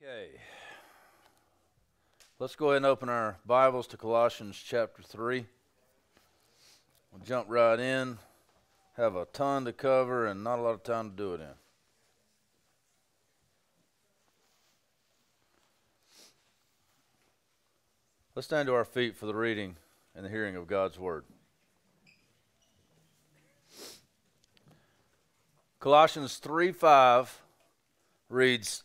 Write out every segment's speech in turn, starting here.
Okay. Let's go ahead and open our Bibles to Colossians chapter 3. We'll jump right in. Have a ton to cover and not a lot of time to do it in. Let's stand to our feet for the reading and the hearing of God's Word. Colossians 3 5 reads,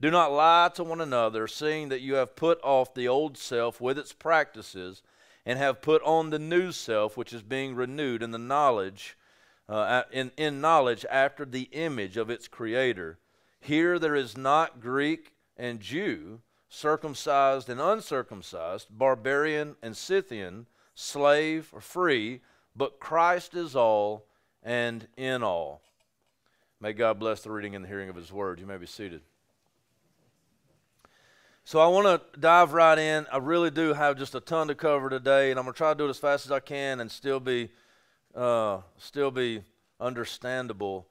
do not lie to one another, seeing that you have put off the old self with its practices, and have put on the new self, which is being renewed in the knowledge, uh, in, in knowledge after the image of its creator. Here there is not Greek and Jew, circumcised and uncircumcised, barbarian and Scythian, slave or free, but Christ is all and in all. May God bless the reading and the hearing of his word. You may be seated. So I want to dive right in. I really do have just a ton to cover today, and I'm to try to do it as fast as I can and still be, uh, still be understandable.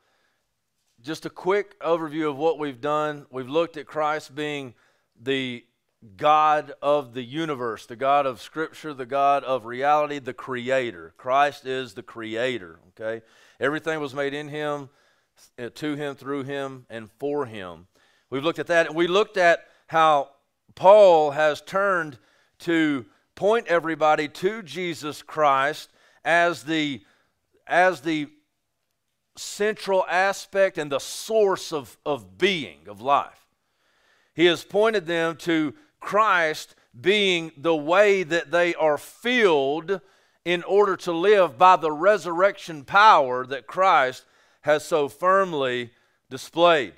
Just a quick overview of what we've done. We've looked at Christ being the God of the universe, the God of Scripture, the God of reality, the Creator. Christ is the Creator. Okay, everything was made in Him, to Him, through Him, and for Him. We've looked at that, and we looked at how Paul has turned to point everybody to Jesus Christ as the as the central aspect and the source of, of being, of life. He has pointed them to Christ being the way that they are filled in order to live by the resurrection power that Christ has so firmly displayed.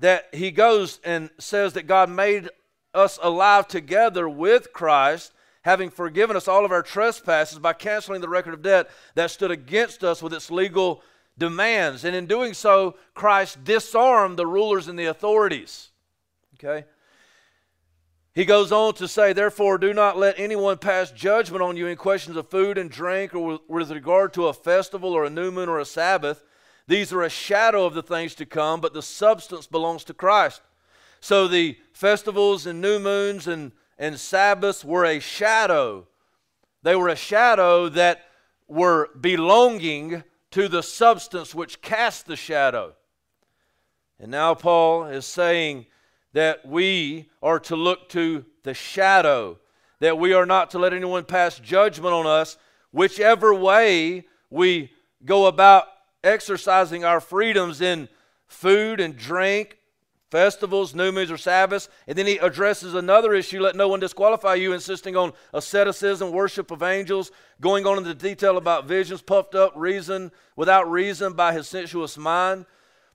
That he goes and says that God made us alive together with Christ, having forgiven us all of our trespasses by canceling the record of debt that stood against us with its legal demands. And in doing so, Christ disarmed the rulers and the authorities. Okay? He goes on to say, Therefore, do not let anyone pass judgment on you in questions of food and drink or with regard to a festival or a new moon or a Sabbath. These are a shadow of the things to come, but the substance belongs to Christ. So the festivals and new moons and, and Sabbaths were a shadow. They were a shadow that were belonging to the substance which cast the shadow. And now Paul is saying that we are to look to the shadow, that we are not to let anyone pass judgment on us, whichever way we go about exercising our freedoms in food and drink festivals, new moons, or Sabbaths. And then he addresses another issue let no one disqualify you, insisting on asceticism, worship of angels, going on into detail about visions, puffed up reason without reason by his sensuous mind.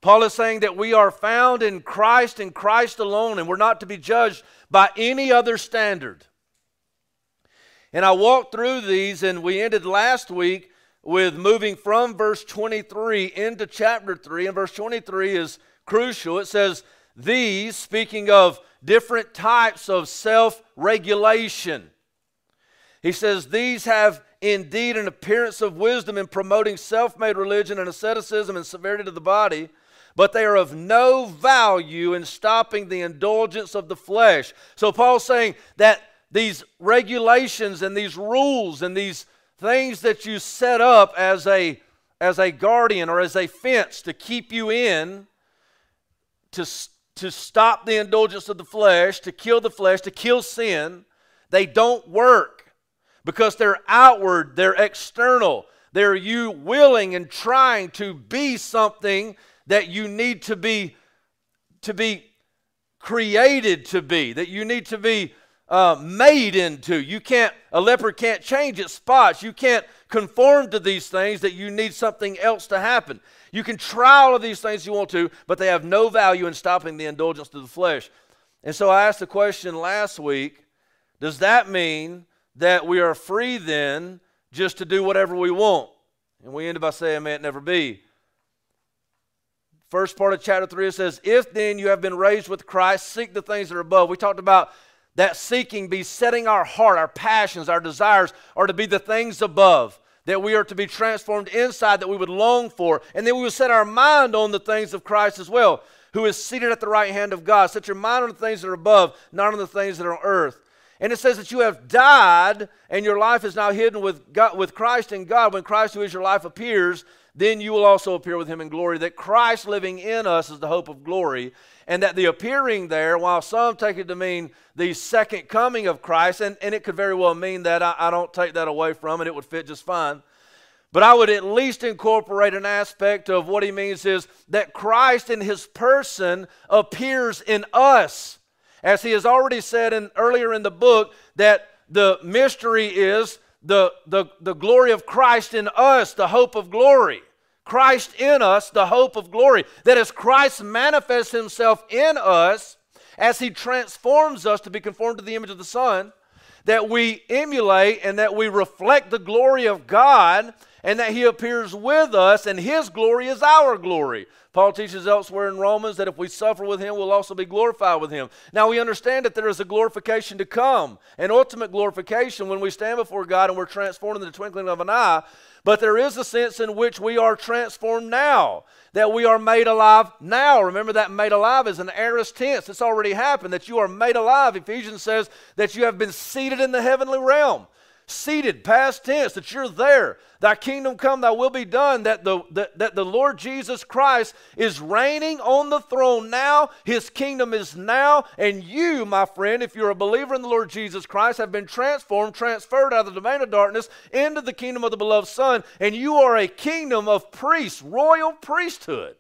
Paul is saying that we are found in Christ and Christ alone, and we're not to be judged by any other standard. And I walked through these, and we ended last week with moving from verse 23 into chapter 3. And verse 23 is crucial. It says, these, speaking of different types of self regulation, he says, These have indeed an appearance of wisdom in promoting self made religion and asceticism and severity to the body, but they are of no value in stopping the indulgence of the flesh. So Paul's saying that these regulations and these rules and these things that you set up as a as a guardian or as a fence to keep you in to to stop the indulgence of the flesh, to kill the flesh, to kill sin, they don't work because they're outward, they're external. They're you willing and trying to be something that you need to be to be created to be, that you need to be uh, made into. You can't, a leopard can't change its spots. You can't conform to these things that you need something else to happen. You can try all of these things you want to, but they have no value in stopping the indulgence to the flesh. And so I asked the question last week does that mean that we are free then just to do whatever we want? And we ended by saying, may it never be. First part of chapter 3 it says, If then you have been raised with Christ, seek the things that are above. We talked about that seeking be setting our heart, our passions, our desires are to be the things above, that we are to be transformed inside, that we would long for, and then we would set our mind on the things of Christ as well, who is seated at the right hand of God. Set your mind on the things that are above, not on the things that are on earth. And it says that you have died and your life is now hidden with, God, with Christ in God. When Christ, who is your life, appears, then you will also appear with him in glory. That Christ living in us is the hope of glory and that the appearing there, while some take it to mean the second coming of Christ, and, and it could very well mean that, I, I don't take that away from it, it would fit just fine. But I would at least incorporate an aspect of what he means is that Christ in his person appears in us. As he has already said in, earlier in the book, that the mystery is the, the, the glory of Christ in us, the hope of glory. Christ in us, the hope of glory. That as Christ manifests himself in us, as he transforms us to be conformed to the image of the Son, that we emulate and that we reflect the glory of God and that he appears with us and his glory is our glory. Paul teaches elsewhere in Romans that if we suffer with him, we'll also be glorified with him. Now we understand that there is a glorification to come, an ultimate glorification when we stand before God and we're transformed in the twinkling of an eye. But there is a sense in which we are transformed now, that we are made alive now. Remember that made alive is an aorist tense. It's already happened, that you are made alive. Ephesians says that you have been seated in the heavenly realm seated, past tense, that you're there. Thy kingdom come, thy will be done, that the, that, the Lord Jesus Christ is reigning on the throne now. His kingdom is now. And you, my friend, if you're a believer in the Lord Jesus Christ, have been transformed, transferred out of the domain of darkness into the kingdom of the beloved Son. And you are a kingdom of priests, royal priesthood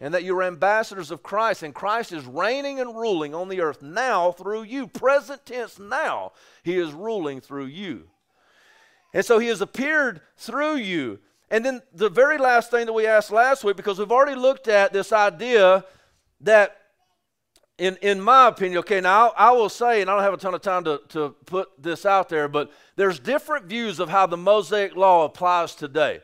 and that you're ambassadors of Christ, and Christ is reigning and ruling on the earth now through you. Present tense now, He is ruling through you. And so He has appeared through you. And then the very last thing that we asked last week, because we've already looked at this idea that, in, in my opinion, okay, now I will say, and I don't have a ton of time to, to put this out there, but there's different views of how the Mosaic Law applies today.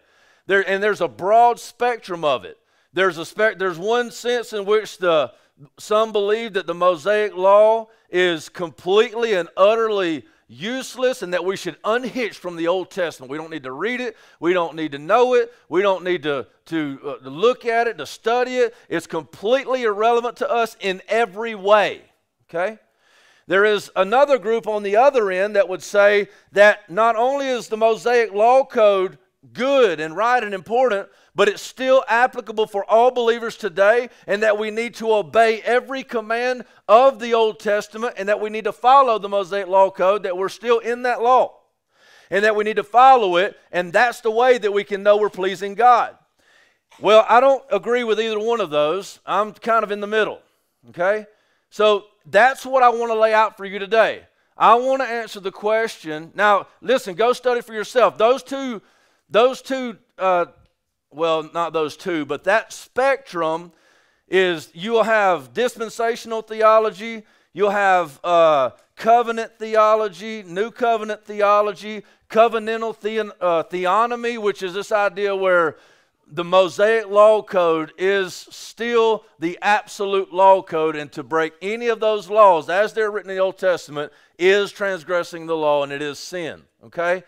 There, and there's a broad spectrum of it. There's, a spe- there's one sense in which the, some believe that the Mosaic Law is completely and utterly useless and that we should unhitch from the Old Testament. We don't need to read it. We don't need to know it. We don't need to, to, uh, look at it, to study it. It's completely irrelevant to us in every way. Okay? There is another group on the other end that would say that not only is the Mosaic Law Code good and right and important, but it's still applicable for all believers today, and that we need to obey every command of the Old Testament, and that we need to follow the Mosaic Law Code, that we're still in that law, and that we need to follow it, and that's the way that we can know we're pleasing God. Well, I don't agree with either one of those. I'm kind of in the middle, okay? So that's what I want to lay out for you today. I want to answer the question. Now, listen, go study for yourself. Those two, those two uh, well, not those two, but that spectrum is you'll have dispensational theology, you'll have uh, covenant theology, new covenant theology, covenantal uh, theonomy, which is this idea where the Mosaic law code is still the absolute law code, and to break any of those laws as they're written in the Old Testament is transgressing the law and it is sin. Okay?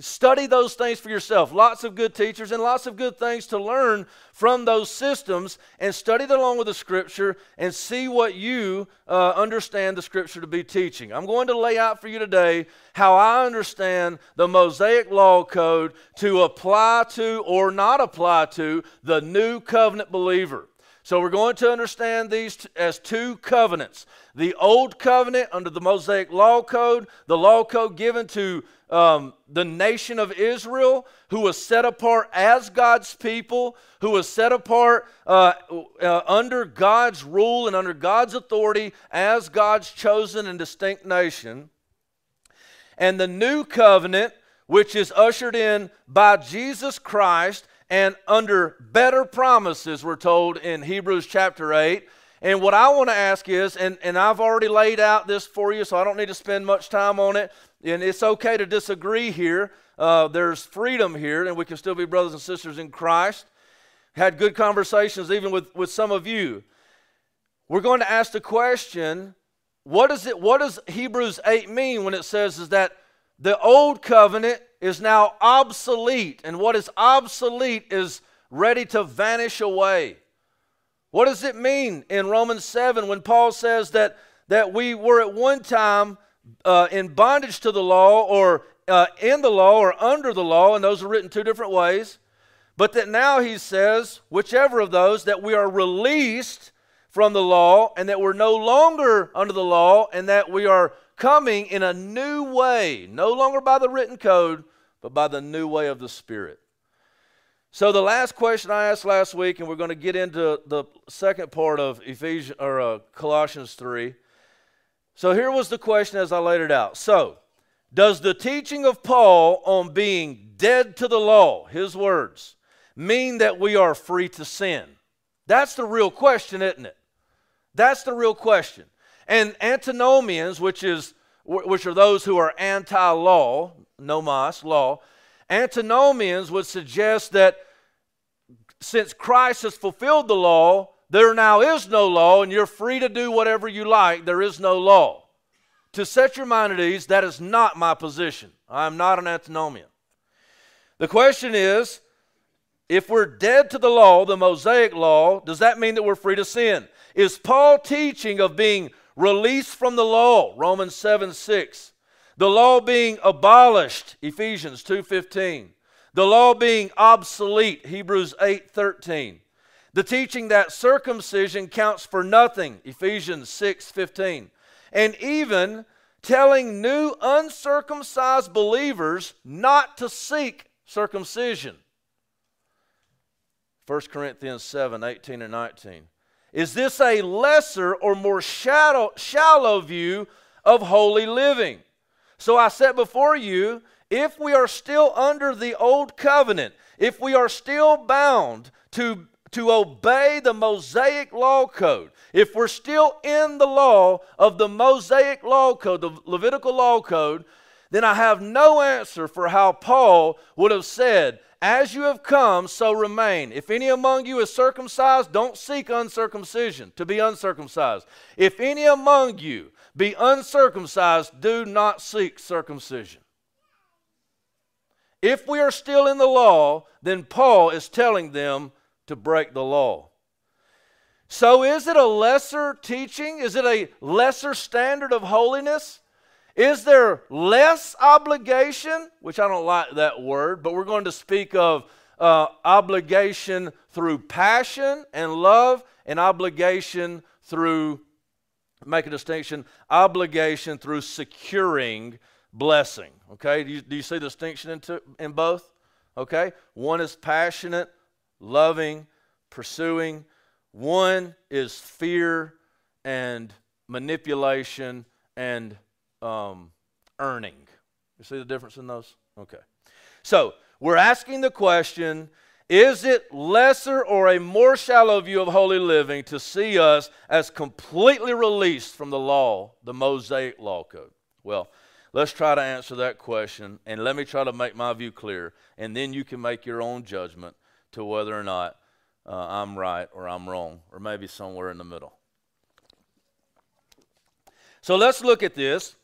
Study those things for yourself. Lots of good teachers and lots of good things to learn from those systems and study it along with the scripture and see what you uh, understand the scripture to be teaching. I'm going to lay out for you today how I understand the Mosaic Law Code to apply to or not apply to the new covenant believer. So we're going to understand these as two covenants the old covenant under the Mosaic Law Code, the law code given to um, the nation of Israel, who was set apart as God's people, who was set apart uh, uh, under God's rule and under God's authority as God's chosen and distinct nation. And the new covenant, which is ushered in by Jesus Christ and under better promises, we're told in Hebrews chapter 8 And what I want to ask is, and, and I've already laid out this for you, so I don't need to spend much time on it. And it's okay to disagree here. Uh, there's freedom here, and we can still be brothers and sisters in Christ. Had good conversations even with, with some of you. We're going to ask the question what, is it, what does Hebrews 8 mean when it says is that the old covenant is now obsolete, and what is obsolete is ready to vanish away? What does it mean in Romans 7 when Paul says that, that we were at one time uh, in bondage to the law or uh, in the law or under the law, and those are written two different ways, but that now he says, whichever of those, that we are released from the law and that we're no longer under the law and that we are coming in a new way, no longer by the written code, but by the new way of the Spirit. So the last question I asked last week, and we're going to get into the second part of Ephesians or uh, Colossians three. So here was the question as I laid it out. So, does the teaching of Paul on being dead to the law, his words, mean that we are free to sin? That's the real question, isn't it? That's the real question. And antinomians, which is which are those who are anti-law, nomos, law, Antinomians would suggest that since Christ has fulfilled the law, there now is no law, and you're free to do whatever you like. There is no law. To set your mind at ease, that is not my position. I am not an antinomian. The question is if we're dead to the law, the Mosaic law, does that mean that we're free to sin? Is Paul teaching of being released from the law? Romans 7 6. The law being abolished, Ephesians 2:15. The law being obsolete, Hebrews 8:13. The teaching that circumcision counts for nothing, Ephesians 6:15. And even telling new uncircumcised believers not to seek circumcision. 1 Corinthians 7 18 and 19. Is this a lesser or more shallow, shallow view of holy living? So I set before you, if we are still under the old covenant, if we are still bound to, to obey the Mosaic law code, if we're still in the law of the Mosaic law code, the Levitical law code, then I have no answer for how Paul would have said, As you have come, so remain. If any among you is circumcised, don't seek uncircumcision, to be uncircumcised. If any among you be uncircumcised, do not seek circumcision. If we are still in the law, then Paul is telling them to break the law. So, is it a lesser teaching? Is it a lesser standard of holiness? Is there less obligation? Which I don't like that word, but we're going to speak of uh, obligation through passion and love and obligation through make a distinction obligation through securing blessing. Okay, do you, do you see the distinction in, in both? Okay, one is passionate, loving, pursuing, one is fear and manipulation and um, earning. You see the difference in those? Okay. So we're asking the question is it lesser or a more shallow view of holy living to see us as completely released from the law, the Mosaic law code? Well, let's try to answer that question, and let me try to make my view clear, and then you can make your own judgment to whether or not uh, I'm right or I'm wrong, or maybe somewhere in the middle. So let's look at this.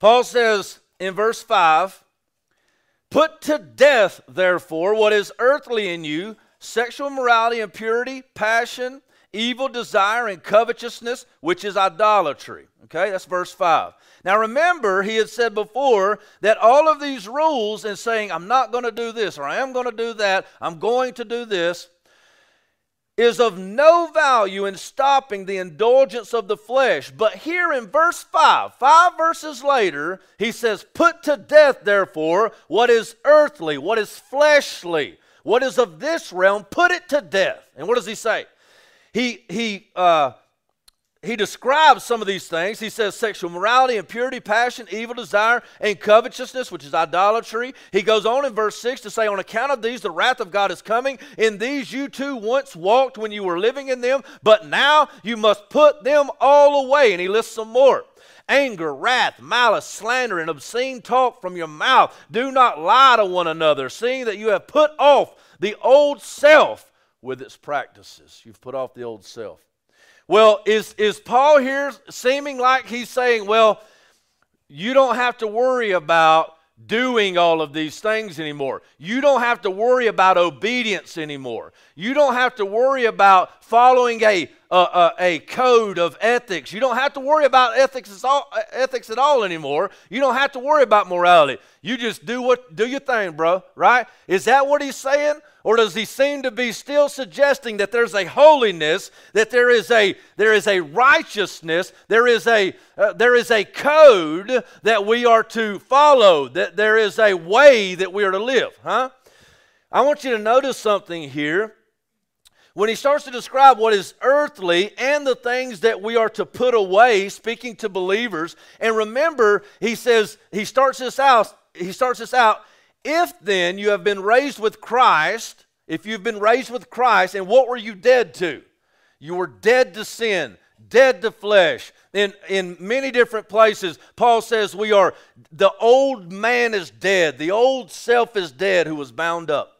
Paul says in verse 5 Put to death, therefore, what is earthly in you sexual immorality, impurity, passion, evil desire, and covetousness, which is idolatry. Okay, that's verse 5. Now remember, he had said before that all of these rules and saying, I'm not going to do this or I am going to do that, I'm going to do this, is of no value in stopping the indulgence of the flesh. But here in verse 5, five verses later, he says, Put to death, therefore, what is earthly, what is fleshly, what is of this realm, put it to death. And what does he say? He, he, uh, he describes some of these things. He says sexual morality, impurity, passion, evil desire, and covetousness, which is idolatry. He goes on in verse 6 to say, On account of these, the wrath of God is coming. In these you too once walked when you were living in them, but now you must put them all away. And he lists some more anger, wrath, malice, slander, and obscene talk from your mouth. Do not lie to one another, seeing that you have put off the old self with its practices. You've put off the old self. Well, is, is Paul here seeming like he's saying, well, you don't have to worry about doing all of these things anymore. You don't have to worry about obedience anymore. You don't have to worry about following a, a, a, code of ethics. You don't have to worry about ethics at, all, ethics at all anymore. You don't have to worry about morality. You just do what do your thing, bro, right? Is that what he's saying? Or does he seem to be still suggesting that there's a holiness, that there is a there is a righteousness, there is a uh, there is a code that we are to follow, that there is a way that we are to live, huh? I want you to notice something here when he starts to describe what is earthly and the things that we are to put away, speaking to believers, and remember, he says, he starts this out, he starts this out, if then you have been raised with Christ, if you've been raised with Christ, and what were you dead to? You were dead to sin, dead to flesh. In, in many different places, Paul says we are, the old man is dead, the old self is dead who was bound up.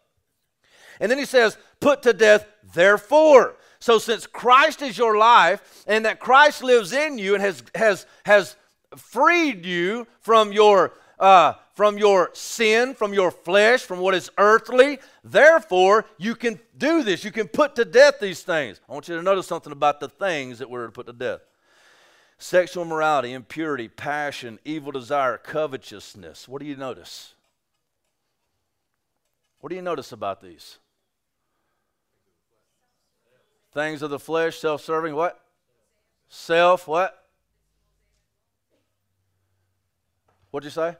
And then he says, put to death Therefore, so since Christ is your life and that Christ lives in you and has, has, has freed you from your, uh, from your sin, from your flesh, from what is earthly, therefore you can do this. You can put to death these things. I want you to notice something about the things that we're to put to death sexual immorality, impurity, passion, evil desire, covetousness. What do you notice? What do you notice about these? Things of the flesh, self serving, what? Self, what? What'd you say?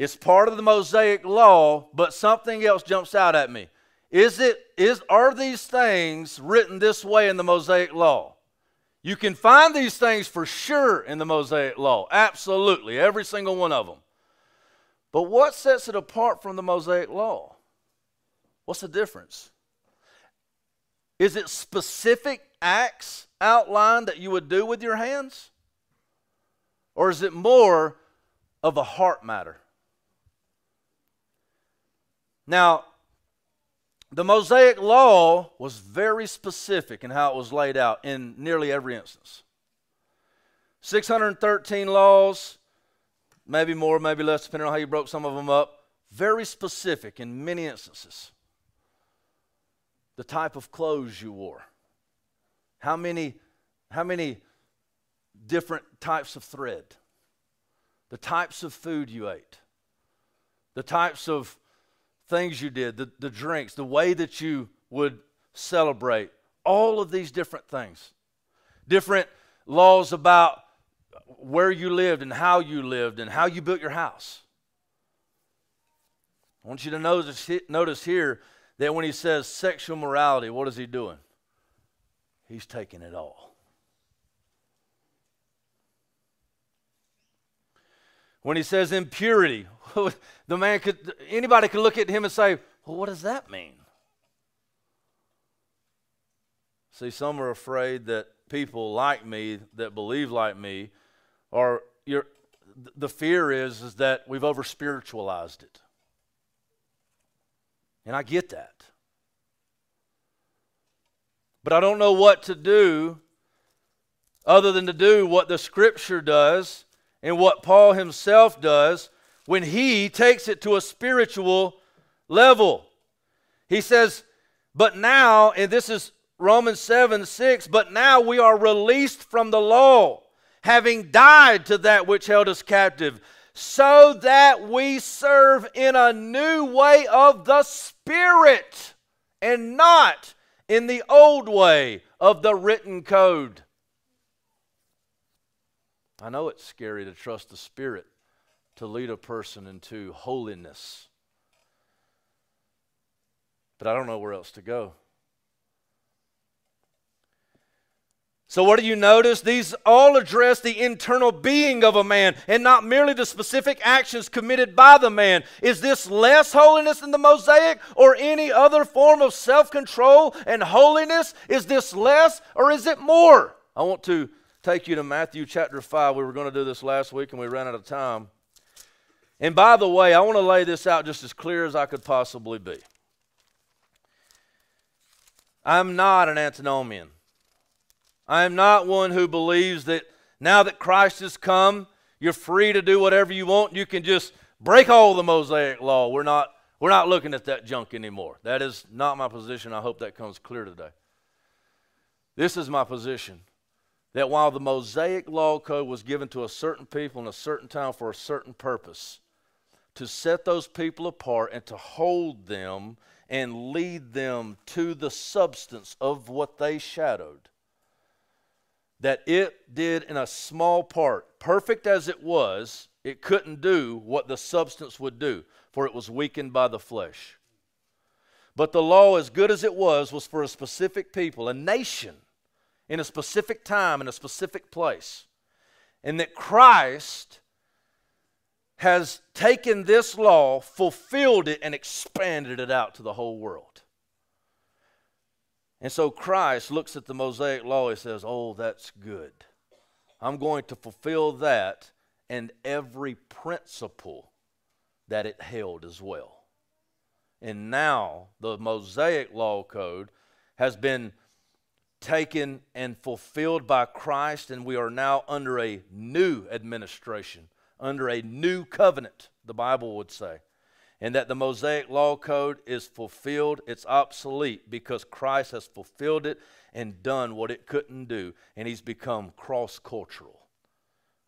It's part of the Mosaic law, but something else jumps out at me. Is it is are these things written this way in the Mosaic law? You can find these things for sure in the Mosaic law. Absolutely, every single one of them. But what sets it apart from the Mosaic law? What's the difference? Is it specific acts outlined that you would do with your hands? Or is it more of a heart matter? Now, the Mosaic law was very specific in how it was laid out in nearly every instance. 613 laws, maybe more, maybe less, depending on how you broke some of them up. Very specific in many instances the type of clothes you wore, how many, how many different types of thread, the types of food you ate, the types of things you did, the, the drinks, the way that you would celebrate, all of these different things. Different laws about where you lived and how you lived and how you built your house. I want you to notice, notice here that when he says sexual morality, what is he doing? He's taking it all. When he says impurity, the man could anybody could look at him and say, "Well, what does that mean?" See, some are afraid that people like me that believe like me are the fear is is that we've over spiritualized it. And I get that. But I don't know what to do other than to do what the Scripture does and what Paul himself does when he takes it to a spiritual level. He says, But now, and this is Romans 7 6, but now we are released from the law, having died to that which held us captive so that we serve in a new way of the Spirit and not in the old way of the written code. I know it's scary to trust the Spirit to lead a person into holiness, but I don't know where else to go. So, what do you notice? These all address the internal being of a man and not merely the specific actions committed by the man. Is this less holiness than the Mosaic or any other form of self control and holiness? Is this less or is it more? I want to take you to Matthew chapter 5. We were going to do this last week and we ran out of time. And by the way, I want to lay this out just as clear as I could possibly be. I'm not an antinomian. I am not one who believes that now that Christ has come, you're free to do whatever you want. You can just break all the Mosaic law. We're not, we're not looking at that junk anymore. That is not my position. I hope that comes clear today. This is my position that while the Mosaic law code was given to a certain people in a certain time for a certain purpose, to set those people apart and to hold them and lead them to the substance of what they shadowed, that it did in a small part, perfect as it was, it couldn't do what the substance would do, for it was weakened by the flesh. But the law, as good as it was, was for a specific people, a nation, in a specific time, in a specific place. And that Christ has taken this law, fulfilled it, and expanded it out to the whole world. And so Christ looks at the Mosaic law and says, Oh, that's good. I'm going to fulfill that and every principle that it held as well. And now the Mosaic law code has been taken and fulfilled by Christ, and we are now under a new administration, under a new covenant, the Bible would say and that the Mosaic Law Code is fulfilled, it's obsolete because Christ has fulfilled it and done what it couldn't do, and he's become cross cultural.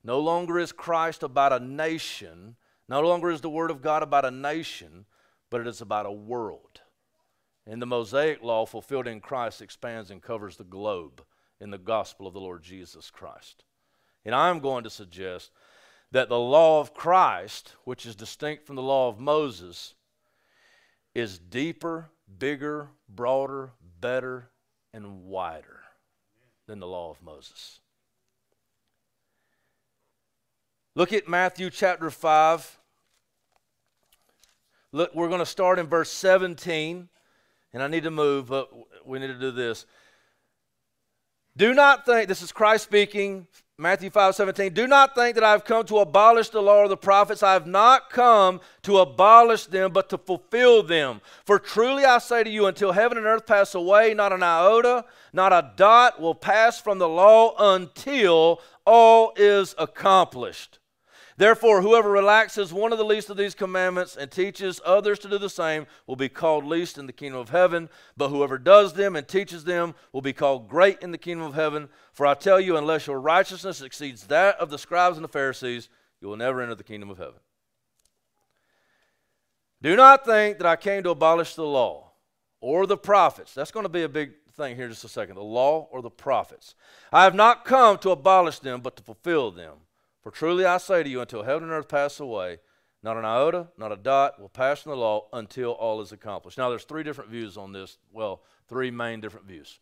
No longer is Christ about a nation, no longer is the Word of God about a nation, but it is about a world. And the Mosaic Law, fulfilled in Christ, expands and covers the globe in the gospel of the Lord Jesus Christ. And I'm going to suggest that the law of Christ, which is distinct from the law of Moses, is deeper, bigger, broader, better, and wider than the law of Moses. Look at Matthew chapter 5. Look, we're going to start in verse 17, and I need to move, but we need to do this. Do not think, this is Christ speaking, Matthew 5 17, do not think that I have come to abolish the law or the prophets. I have not come to abolish them, but to fulfill them. For truly I say to you, until heaven and earth pass away, not an iota, not a dot will pass from the law until all is accomplished. Therefore, whoever relaxes one of the least of these commandments and teaches others to do the same will be called least in the kingdom of heaven. But whoever does them and teaches them will be called great in the kingdom of heaven. For I tell you, unless your righteousness exceeds that of the scribes and the Pharisees, you will never enter the kingdom of heaven. Do not think that I came to abolish the law or the prophets. That's going to be a big thing here just a second. The law or the prophets. I have not come to abolish them, but to fulfill them. For truly I say to you, until heaven and earth pass away, not an iota, not a dot will pass from the law until all is accomplished. Now, there's three different views on this. Well, three main different views.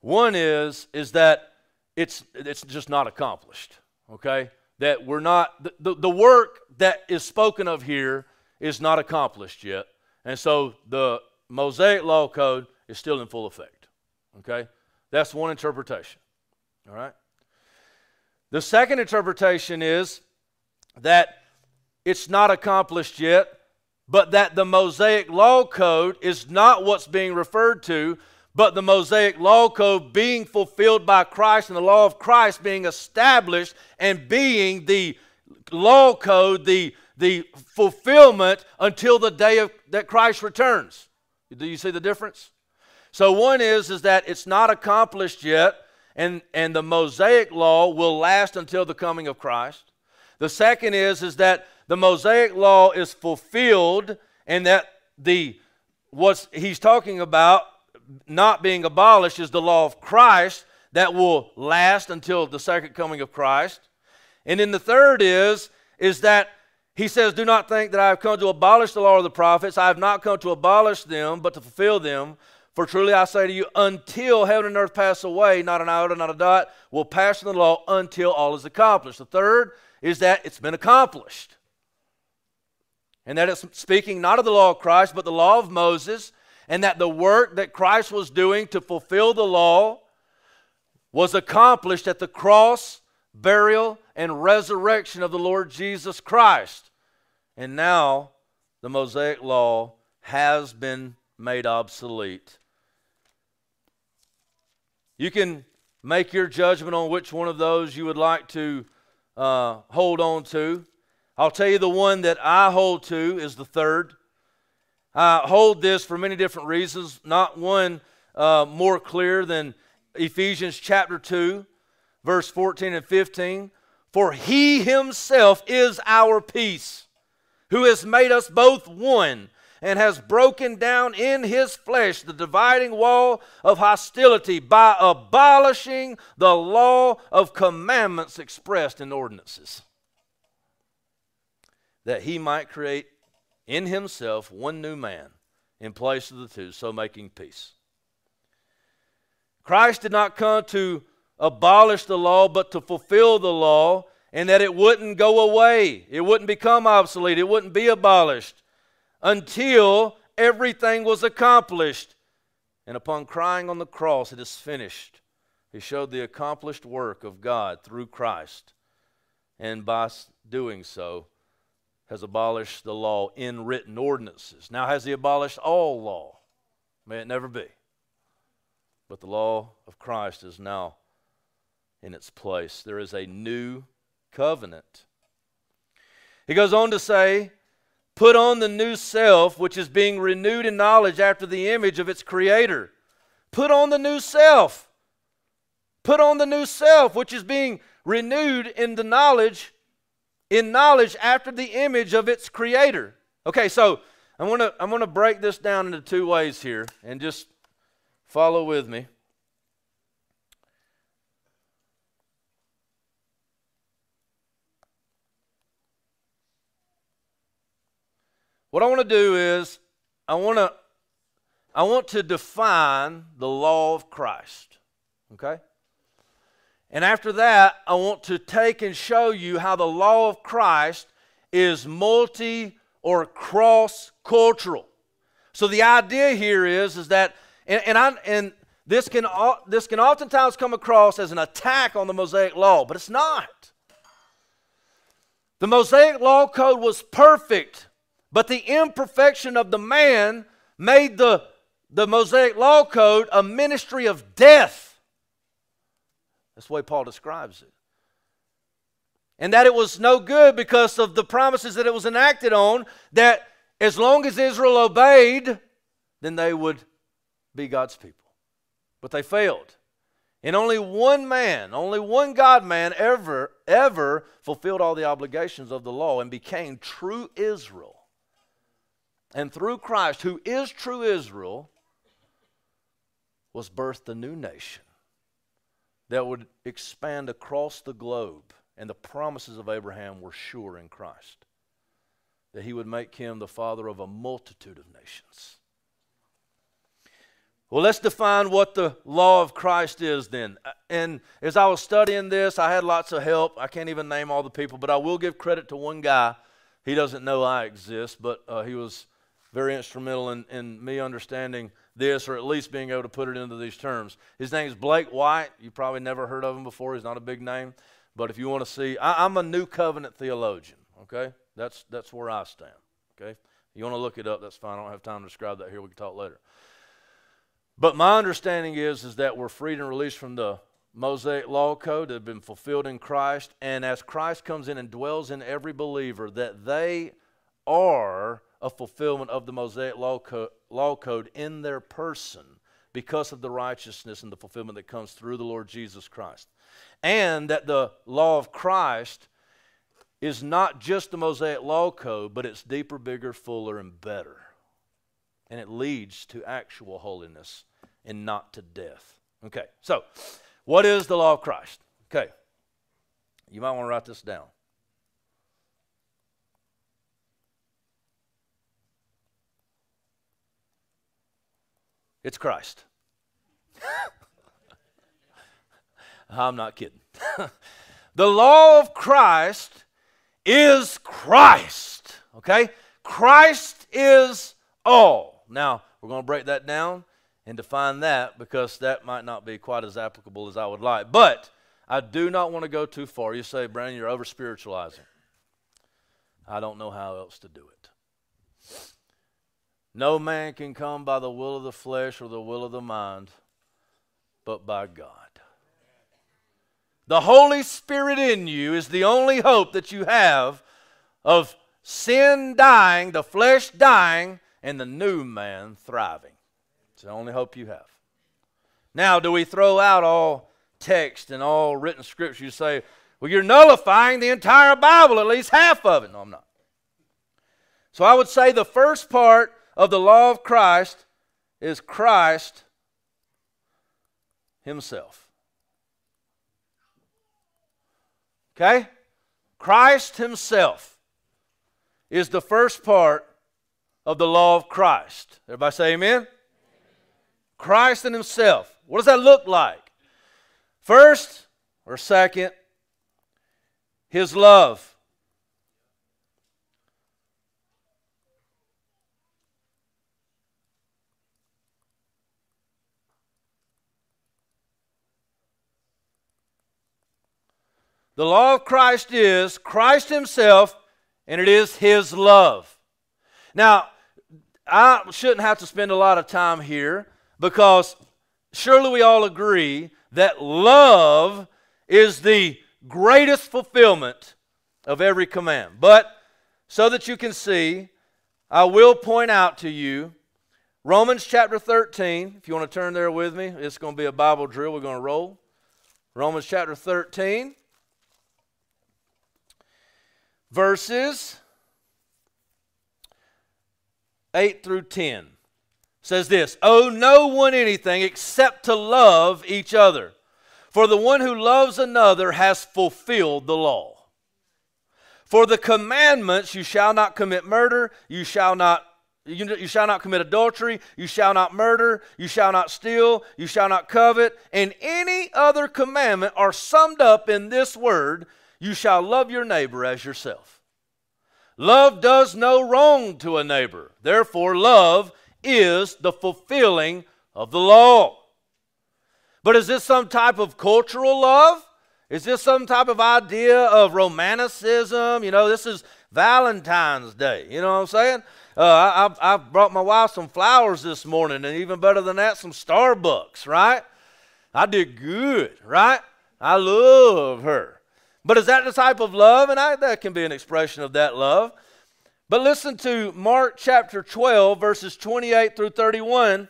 One is is that it's it's just not accomplished. Okay, that we're not the, the, the work that is spoken of here is not accomplished yet, and so the Mosaic law code is still in full effect. Okay, that's one interpretation. All right. The second interpretation is that it's not accomplished yet, but that the Mosaic Law Code is not what's being referred to, but the Mosaic Law Code being fulfilled by Christ and the law of Christ being established and being the law code, the, the fulfillment until the day of, that Christ returns. Do you see the difference? So one is, is that it's not accomplished yet, and, and the Mosaic law will last until the coming of Christ. The second is, is that the Mosaic law is fulfilled and that the what he's talking about not being abolished is the law of Christ that will last until the second coming of Christ. And then the third is is that he says, Do not think that I have come to abolish the law of the prophets. I have not come to abolish them, but to fulfill them. For truly I say to you, until heaven and earth pass away, not an iota, not a dot, will pass in the law until all is accomplished. The third is that it's been accomplished. And that it's speaking not of the law of Christ, but the law of Moses, and that the work that Christ was doing to fulfill the law was accomplished at the cross, burial, and resurrection of the Lord Jesus Christ. And now the Mosaic law has been made obsolete. You can make your judgment on which one of those you would like to uh, hold on to. I'll tell you the one that I hold to is the third. I hold this for many different reasons, not one uh, more clear than Ephesians chapter 2, verse 14 and 15. For he himself is our peace, who has made us both one and has broken down in his flesh the dividing wall of hostility by abolishing the law of commandments expressed in ordinances, that he might create in himself one new man in place of the two, so making peace. Christ did not come to abolish the law, but to fulfill the law, and that it wouldn't go away. It wouldn't become obsolete. It wouldn't be abolished until everything was accomplished. And upon crying on the cross, it is finished. He showed the accomplished work of God through Christ. And by doing so, has abolished the law in written ordinances. Now, has he abolished all law? May it never be. But the law of Christ is now in its place. There is a new covenant. He goes on to say, Put on the new self, which is being renewed in knowledge after the image of its creator. Put on the new self. Put on the new self, which is being renewed in the knowledge, in knowledge after the image of its creator. Okay, so I'm gonna I'm gonna break this down into two ways here and just follow with me. What I want to do is I want to I want to define the law of Christ. Okay? And after that, I want to take and show you how the law of Christ is multi or cross cultural. So the idea here is, is that, and, and, I, and this, can, this can oftentimes come across as an attack on the Mosaic law, but it's not. The Mosaic law code was perfect but the imperfection of the man made the, the Mosaic law code a ministry of death. That's the way Paul describes it. And that it was no good because of the promises that it was enacted on, that as long as Israel obeyed, then they would be God's people. But they failed. And only one man, only one God man ever, ever fulfilled all the obligations of the law and became true Israel and through Christ, who is true Israel, was birthed a new nation that would expand across the globe. And the promises of Abraham were sure in Christ that he would make him the father of a multitude of nations. Well, let's define what the law of Christ is then. And as I was studying this, I had lots of help. I can't even name all the people, but I will give credit to one guy. He doesn't know I exist, but uh, he was very instrumental in, in me understanding this, or at least being able to put it into these terms. His name is Blake White. You probably never heard of him before. He's not a big name. But if you want to see, I, I'm a new covenant theologian, okay? That's, that's where I stand, okay? You want to look it up, that's fine. I don't have time to describe that here. We can talk later. But my understanding is, is that we're freed and released from the Mosaic law code that have been fulfilled in Christ. And as Christ comes in and dwells in every believer, that they are a fulfillment of the Mosaic law, co- law code in their person because of the righteousness and the fulfillment that comes through the Lord Jesus Christ. And that the law of Christ is not just the Mosaic law code, but it's deeper, bigger, fuller, and better. And it leads to actual holiness and not to death. Okay, so what is the law of Christ? Okay, you might want to write this down. It's Christ. I'm not kidding. the law of Christ is Christ. Okay? Christ is all. Now, we're going to break that down and define that because that might not be quite as applicable as I would like. But I do not want to go too far. You say, Brandon, you're over spiritualizing. I don't know how else to do it. No man can come by the will of the flesh or the will of the mind, but by God. The Holy Spirit in you is the only hope that you have of sin dying, the flesh dying, and the new man thriving. It's the only hope you have. Now, do we throw out all text and all written scripture? You say, well, you're nullifying the entire Bible, at least half of it. No, I'm not. So I would say the first part of the law of Christ is Christ Himself. Okay? Christ Himself is the first part of the law of Christ. Everybody say amen? Christ and Himself. What does that look like? First or second, His love. The law of Christ is Christ Himself, and it is His love. Now, I shouldn't have to spend a lot of time here because surely we all agree that love is the greatest fulfillment of every command. But so that you can see, I will point out to you Romans chapter 13. If you want to turn there with me, it's going to be a Bible drill. We're going to roll. Romans chapter 13 verses 8 through 10 says this Owe no one anything except to love each other. For the one who loves another has fulfilled the law. For the commandments, you shall not commit murder, you shall not you, you, shall not commit adultery, you shall not murder, you shall not steal, you shall not covet, and any other commandment are summed up in this word you shall love your neighbor as yourself. Love does no wrong to a neighbor. Therefore, love is the fulfilling of the law. But is this some type of cultural love? Is this some type of idea of romanticism? You know, this is Valentine's Day. You know what I'm saying? Uh, I, I brought my wife some flowers this morning, and even better than that, some Starbucks, right? I did good, right? I love her. But is that the type of love? And I, that can be an expression of that love. But listen to Mark chapter 12, verses 28 through 31.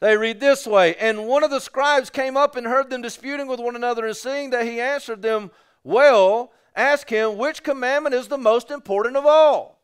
They read this way And one of the scribes came up and heard them disputing with one another, and seeing that he answered them well, asked him, Which commandment is the most important of all?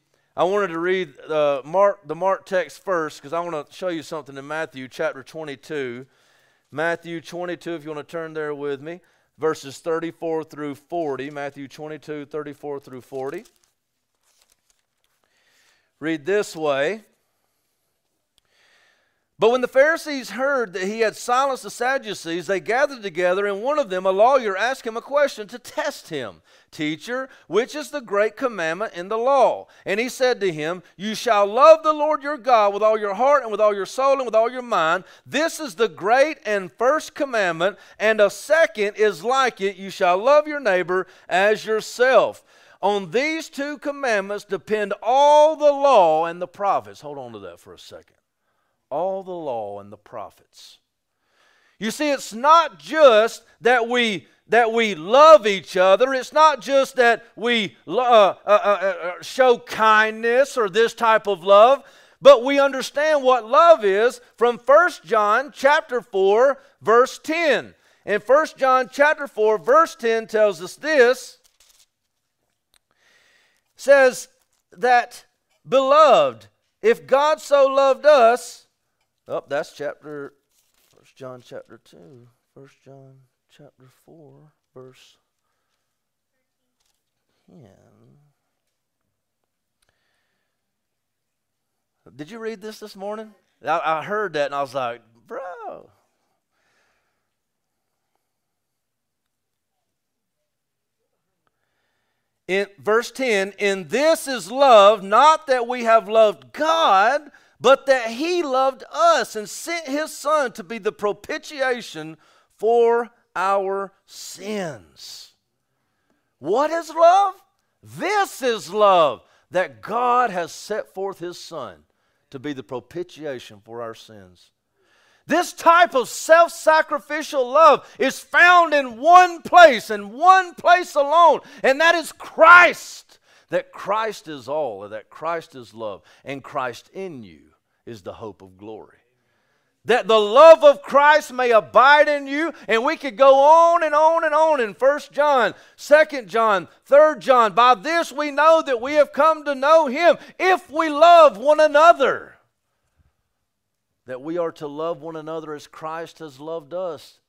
I wanted to read uh, Mark, the Mark text first because I want to show you something in Matthew chapter 22. Matthew 22, if you want to turn there with me, verses 34 through 40. Matthew 22, 34 through 40. Read this way. But when the Pharisees heard that he had silenced the Sadducees, they gathered together, and one of them, a lawyer, asked him a question to test him Teacher, which is the great commandment in the law? And he said to him, You shall love the Lord your God with all your heart and with all your soul and with all your mind. This is the great and first commandment, and a second is like it you shall love your neighbor as yourself. On these two commandments depend all the law and the prophets. Hold on to that for a second all the law and the prophets. You see, it's not just that we that we love each other. It's not just that we uh uh, uh, uh, uh, show kindness or this type of love, but we understand what love is from 1 John chapter 4 verse 10. And 1 John chapter 4, verse 10 tells us this. Says that, beloved, if God so loved us, oh, that's chapter, First John chapter 2, 1 John chapter 4, verse 10. Did you read this this morning? I, I heard that and I was like, bro. In verse 10, in this is love, not that we have loved God, but that He loved us and sent His Son to be the propitiation for our sins. What is love? This is love that God has set forth His Son to be the propitiation for our sins. This type of self sacrificial love is found in one place and one place alone, and that is Christ. That Christ is all, that Christ is love, and Christ in you is the hope of glory. That the love of Christ may abide in you, and we could go on and on and on in 1 John, 2 John, 3 John. By this we know that we have come to know Him if we love one another that we are to love one another as Christ has loved us.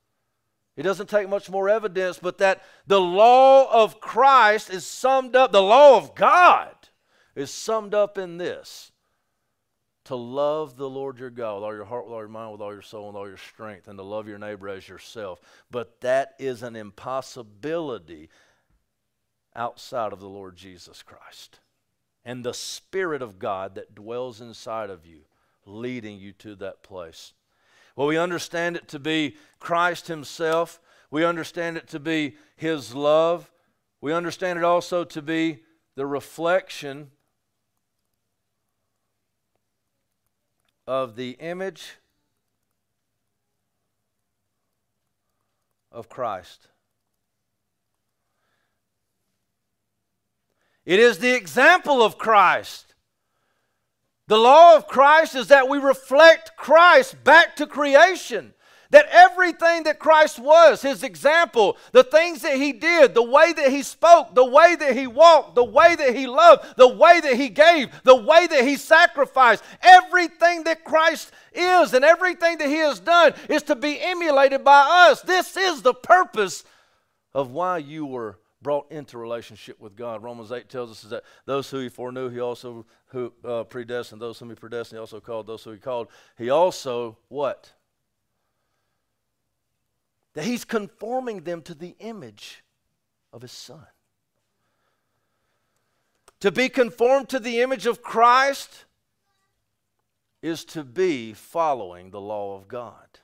It doesn't take much more evidence, but that the law of Christ is summed up, the law of God is summed up in this to love the Lord your God with all your heart, with all your mind, with all your soul, and all your strength, and to love your neighbor as yourself. But that is an impossibility outside of the Lord Jesus Christ and the Spirit of God that dwells inside of you leading you to that place. Well, we understand it to be Christ Himself. We understand it to be His love. We understand it also to be the reflection of the image of Christ. It is the example of Christ. The law of Christ is that we reflect Christ back to creation. That everything that Christ was, his example, the things that he did, the way that he spoke, the way that he walked, the way that he loved, the way that he gave, the way that he sacrificed, everything that Christ is and everything that he has done is to be emulated by us. This is the purpose of why you were brought into relationship with God. Romans 8 tells us that those who he foreknew, he also who uh, predestined. Those whom he predestined, he also called. Those who he called, he also what? That he's conforming them to the image of his son. To be conformed to the image of Christ is to be following the law of God.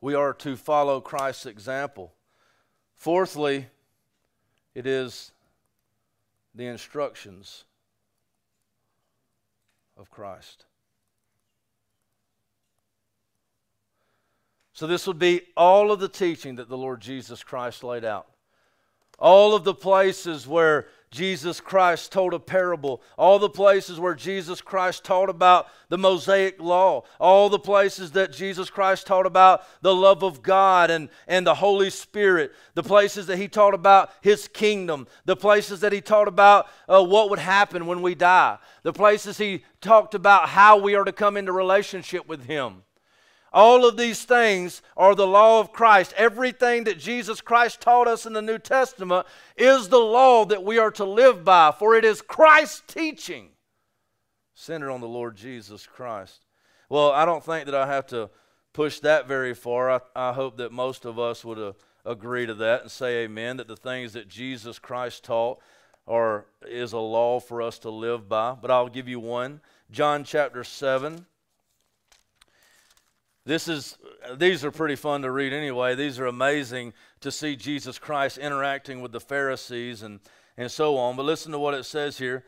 We are to follow Christ's example. Fourthly, it is the instructions of Christ. So, this would be all of the teaching that the Lord Jesus Christ laid out. All of the places where Jesus Christ told a parable, all the places where Jesus Christ taught about the Mosaic law, all the places that Jesus Christ taught about the love of God and, and the Holy Spirit, the places that he taught about his kingdom, the places that he taught about uh, what would happen when we die, the places he talked about how we are to come into relationship with him. All of these things are the law of Christ. Everything that Jesus Christ taught us in the New Testament is the law that we are to live by, for it is Christ's teaching centered on the Lord Jesus Christ. Well, I don't think that I have to push that very far. I, I hope that most of us would uh, agree to that and say amen, that the things that Jesus Christ taught are, is a law for us to live by. But I'll give you one. John chapter 7 this is, these are pretty fun to read anyway. These are amazing to see Jesus Christ interacting with the Pharisees and, and so on. But listen to what it says here.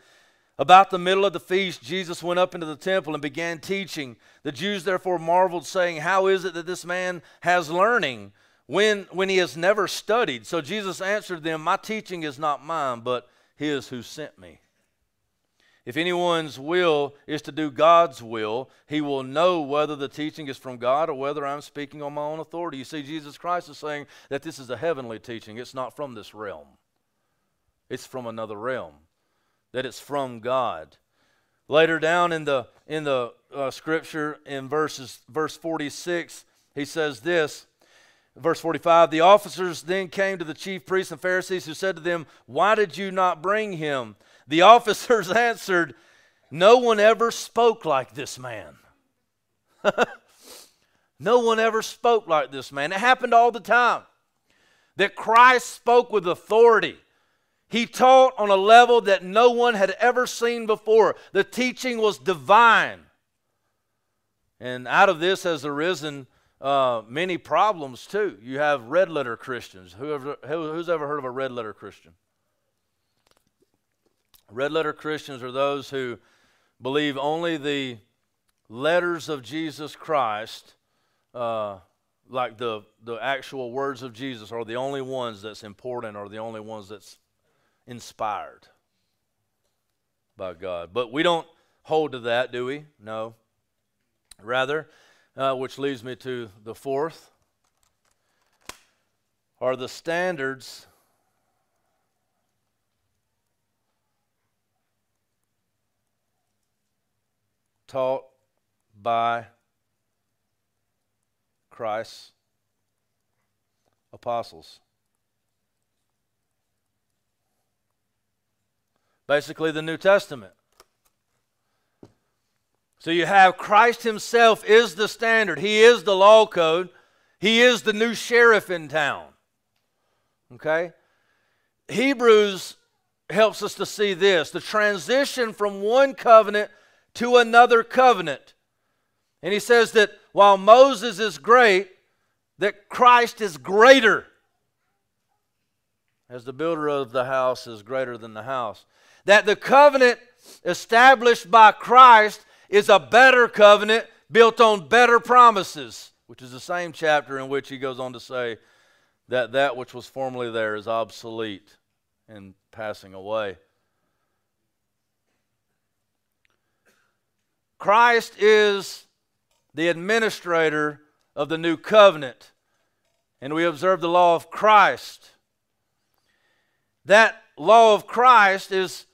About the middle of the feast, Jesus went up into the temple and began teaching. The Jews therefore marveled, saying, How is it that this man has learning when, when he has never studied? So Jesus answered them, My teaching is not mine, but his who sent me. If anyone's will is to do God's will, he will know whether the teaching is from God or whether I'm speaking on my own authority. You see, Jesus Christ is saying that this is a heavenly teaching. It's not from this realm, it's from another realm, that it's from God. Later down in the, in the uh, scripture, in verses, verse 46, he says this. Verse 45 The officers then came to the chief priests and Pharisees who said to them, Why did you not bring him? The officers answered, No one ever spoke like this man. no one ever spoke like this man. It happened all the time. That Christ spoke with authority. He taught on a level that no one had ever seen before. The teaching was divine. And out of this has arisen uh, many problems too. You have red letter Christians. Whoever, who's ever heard of a red letter Christian? Red letter Christians are those who believe only the letters of Jesus Christ, uh, like the, the actual words of Jesus, are the only ones that's important or the only ones that's inspired by God. But we don't hold to that, do we? No. Rather, uh, which leads me to the fourth, are the standards taught by Christ's apostles. Basically, the New Testament. So you have Christ Himself is the standard, He is the law code, He is the new sheriff in town. Okay? Hebrews helps us to see this the transition from one covenant to another covenant. And he says that while Moses is great, that Christ is greater. As the builder of the house is greater than the house. That the covenant established by Christ is a better covenant built on better promises, which is the same chapter in which he goes on to say that that which was formerly there is obsolete and passing away. Christ is the administrator of the new covenant, and we observe the law of Christ. That law of Christ is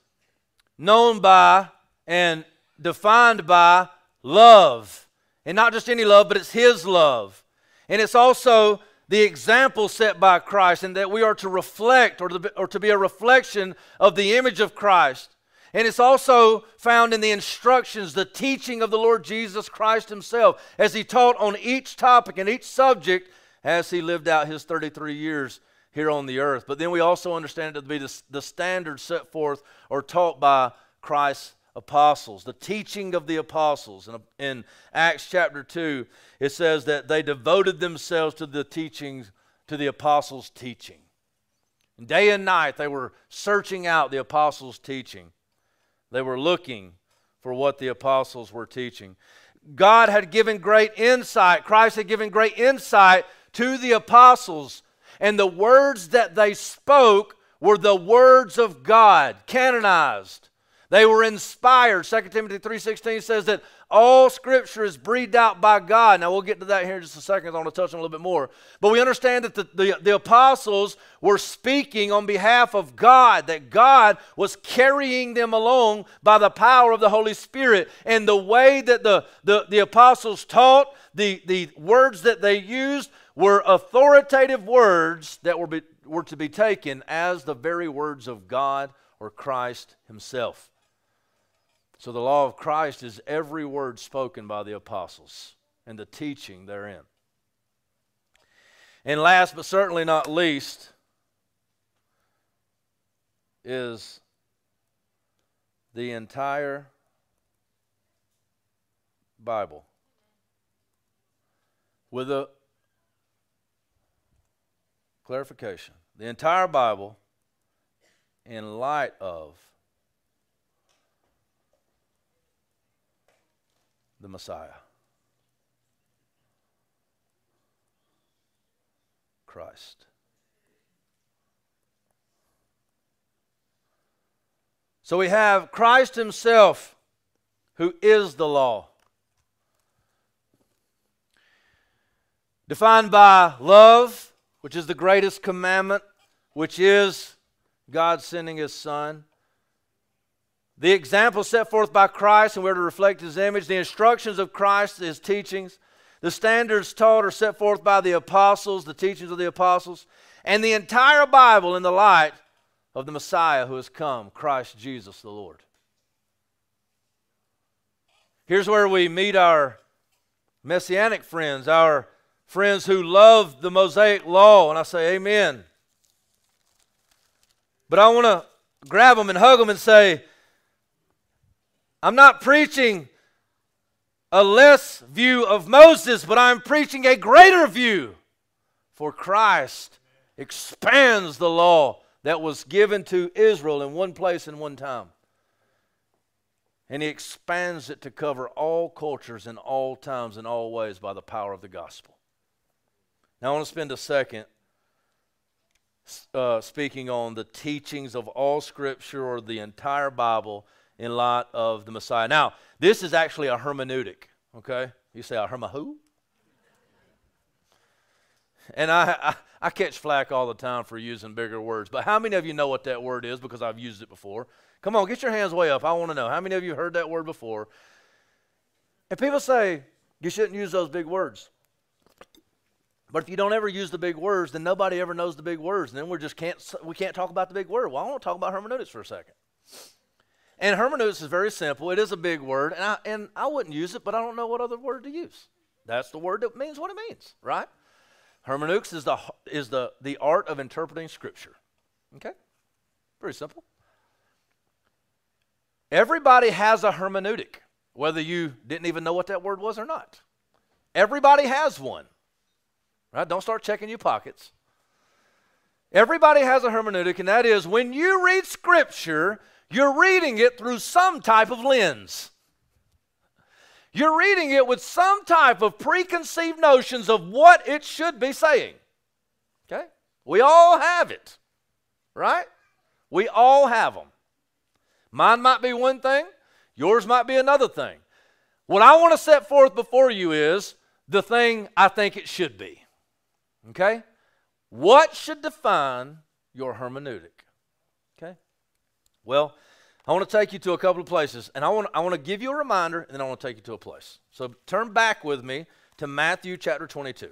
known by and defined by love. And not just any love, but it's His love. And it's also the example set by Christ, and that we are to reflect or to, be a reflection of the image of Christ. And it's also found in the instructions, the teaching of the Lord Jesus Christ Himself, as He taught on each topic and each subject as He lived out His 33 years here on the earth. But then we also understand it to be the, the standards set forth or taught by Christ's apostles, the teaching of the apostles. In, uh, in Acts chapter 2, it says that they devoted themselves to the teachings, to the apostles' teaching. And day and night, they were searching out the apostles' teaching. They were looking for what the apostles were teaching. God had given great insight, Christ had given great insight to the apostles, and the words that they spoke were the words of God, canonized. They were inspired. 2 Timothy 3.16 says that all scripture is breathed out by God. Now, we'll get to that here in just a second. I want to touch on a little bit more. But we understand that the, the, the apostles were speaking on behalf of God, that God was carrying them along by the power of the Holy Spirit. And the way that the, the, the apostles taught, the, the words that they used, were authoritative words that were, be, were to be taken as the very words of God or Christ Himself. So the law of Christ is every word spoken by the apostles and the teaching therein. And last but certainly not least is the entire Bible with a clarification. The entire Bible in light of the Messiah. Christ. So we have Christ Himself, who is the law. Defined by love, which is the greatest commandment, which is God sending His Son. The example set forth by Christ, and we're to reflect His image. The instructions of Christ, His teachings. The standards taught are set forth by the apostles, the teachings of the apostles. And the entire Bible in the light of the Messiah who has come, Christ Jesus the Lord. Here's where we meet our messianic friends, our friends who love the Mosaic law, and I say, Amen. But I want to grab them and hug them and say, I'm not preaching a less view of Moses, but I'm preaching a greater view. For Christ expands the law that was given to Israel in one place and one time. And he expands it to cover all cultures in all times in all ways by the power of the gospel. Now, I want to spend a second uh, speaking on the teachings of all Scripture or the entire Bible in light of the Messiah. Now, this is actually a hermeneutic, okay? You say a herma who? And I, I, I, catch flack all the time for using bigger words, but how many of you know what that word is because I've used it before? Come on, get your hands way up. I want to know. How many of you heard that word before? And people say, you shouldn't use those big words. But if you don't ever use the big words, then nobody ever knows the big words. And then we just can't we can't talk about the big word. Well, I want to talk about hermeneutics for a second. And hermeneutics is very simple. It is a big word, and I, and I wouldn't use it, but I don't know what other word to use. That's the word that means what it means, right? Hermeneutics is the, is the, the art of interpreting Scripture. Okay? Very simple. Everybody has a hermeneutic, whether you didn't even know what that word was or not. Everybody has one. Right? Don't start checking your pockets. Everybody has a hermeneutic, and that is when you read Scripture, you're reading it through some type of lens. You're reading it with some type of preconceived notions of what it should be saying. Okay? We all have it, right? We all have them. Mine might be one thing, yours might be another thing. What I want to set forth before you is the thing I think it should be. Okay? What should define your hermeneutic? Well, I want to take you to a couple of places, and I want, I want to give you a reminder, and then I want to take you to a place. So turn back with me to Matthew chapter 22.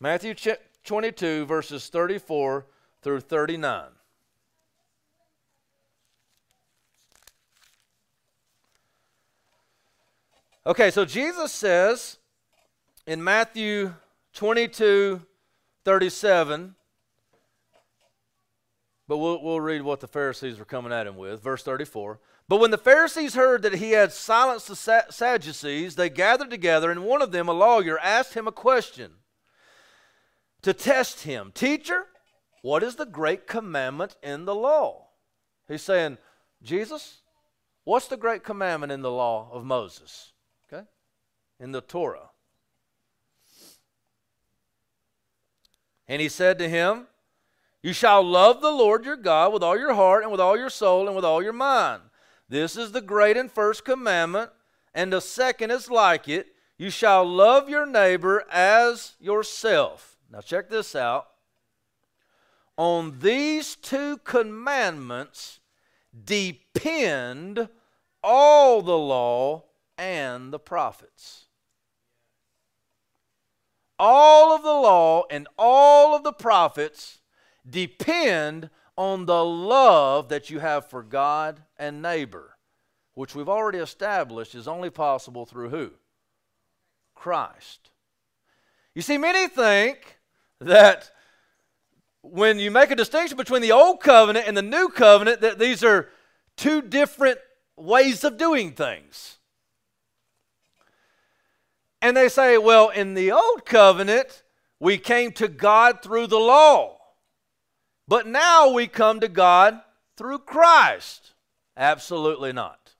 Matthew ch- 22, verses 34 through 39. Okay, so Jesus says in Matthew 22, 37, but we'll, we'll read what the Pharisees were coming at him with. Verse 34. But when the Pharisees heard that he had silenced the Sadducees, they gathered together, and one of them, a lawyer, asked him a question to test him Teacher, what is the great commandment in the law? He's saying, Jesus, what's the great commandment in the law of Moses? Okay? In the Torah. And he said to him, you shall love the Lord your God with all your heart and with all your soul and with all your mind. This is the great and first commandment, and the second is like it. You shall love your neighbor as yourself. Now, check this out. On these two commandments depend all the law and the prophets. All of the law and all of the prophets depend on the love that you have for God and neighbor, which we've already established is only possible through who? Christ. You see, many think that when you make a distinction between the old covenant and the new covenant, that these are two different ways of doing things. And they say, well, in the old covenant, we came to God through the law. But now we come to God through Christ. Absolutely not.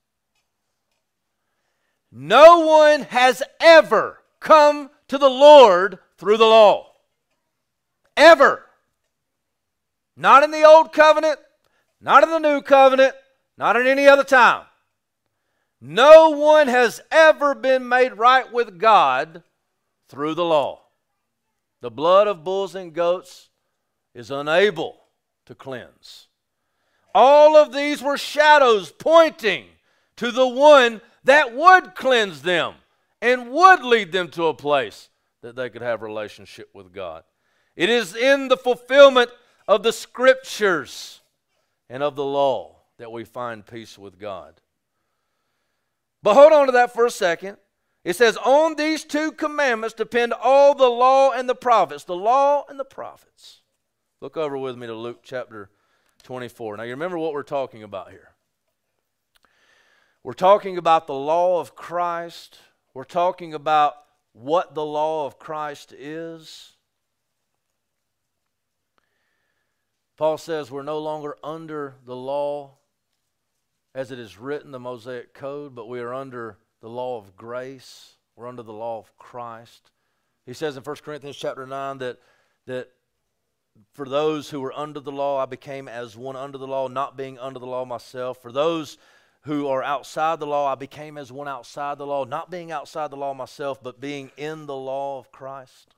No one has ever come to the Lord through the law. Ever. Not in the old covenant, not in the new covenant, not at any other time. No one has ever been made right with God through the law. The blood of bulls and goats is unable to cleanse. All of these were shadows pointing to the one that would cleanse them and would lead them to a place that they could have relationship with God. It is in the fulfillment of the scriptures and of the law that we find peace with God. But hold on to that for a second. It says, On these two commandments depend all the law and the prophets. The law and the prophets. Look over with me to Luke chapter 24. Now, you remember what we're talking about here. We're talking about the law of Christ. We're talking about what the law of Christ is. Paul says we're no longer under the law as it is written, the Mosaic Code, but we are under the law of grace. We're under the law of Christ. He says in 1 Corinthians chapter 9 that, that for those who were under the law, I became as one under the law, not being under the law myself. For those who are outside the law, I became as one outside the law, not being outside the law myself, but being in the law of Christ.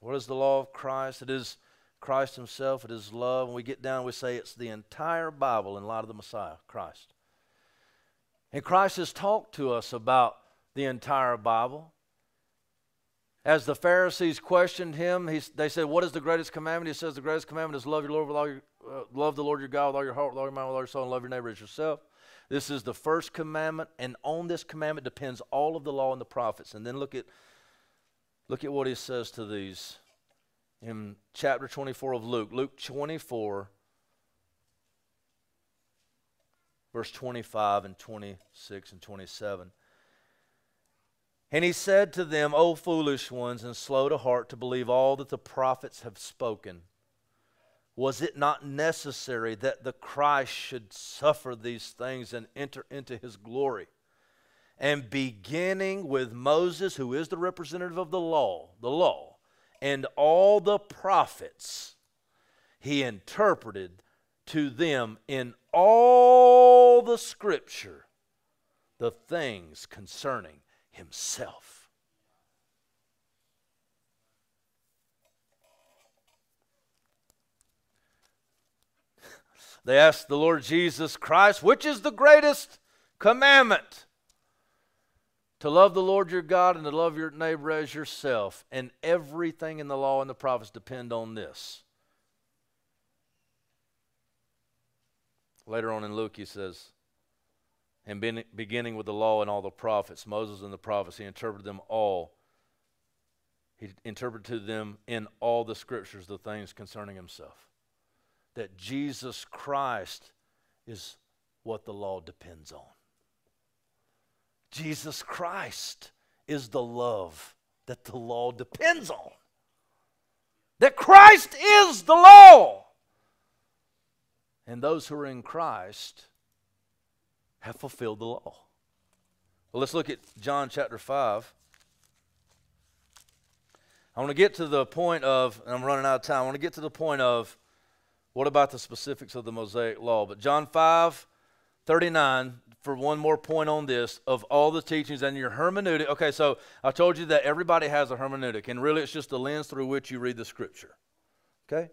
What is the law of Christ? It is Christ Himself, it is love. When we get down, we say it's the entire Bible in light of the Messiah, Christ. And Christ has talked to us about the entire Bible. As the Pharisees questioned him, he, they said, What is the greatest commandment? He says, The greatest commandment is love your Lord with all your, uh, love the Lord your God with all your heart, with all your mind, with all your soul, and love your neighbor as yourself. This is the first commandment, and on this commandment depends all of the law and the prophets. And then look at look at what he says to these in chapter 24 of Luke. Luke 24, verse 25 and 26 and 27. And he said to them, O foolish ones, and slow to heart to believe all that the prophets have spoken. Was it not necessary that the Christ should suffer these things and enter into his glory? And beginning with Moses, who is the representative of the law, the law, and all the prophets, he interpreted to them in all the scripture the things concerning himself. They asked the Lord Jesus Christ, which is the greatest commandment? To love the Lord your God and to love your neighbor as yourself. And everything in the law and the prophets depend on this. Later on in Luke, he says, and beginning with the law and all the prophets, Moses and the prophets, he interpreted them all. He interpreted to them in all the scriptures the things concerning himself. That Jesus Christ is what the law depends on. Jesus Christ is the love that the law depends on. That Christ is the law. And those who are in Christ have fulfilled the law. Well, let's look at John chapter 5. I want to get to the point of, and I'm running out of time, I want to get to the point of what about the specifics of the Mosaic law? But John 5 39, for one more point on this, of all the teachings and your hermeneutic. Okay, so I told you that everybody has a hermeneutic, and really it's just the lens through which you read the scripture. Okay?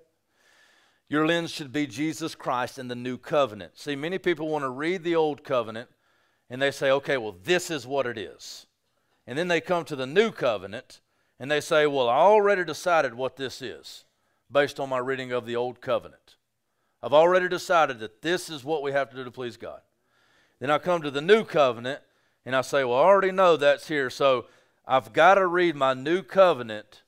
Your lens should be Jesus Christ and the new covenant. See, many people want to read the old covenant and they say, okay, well, this is what it is. And then they come to the new covenant and they say, well, I already decided what this is based on my reading of the old covenant. I've already decided that this is what we have to do to please God. Then I come to the new covenant and I say, well, I already know that's here, so I've got to read my new covenant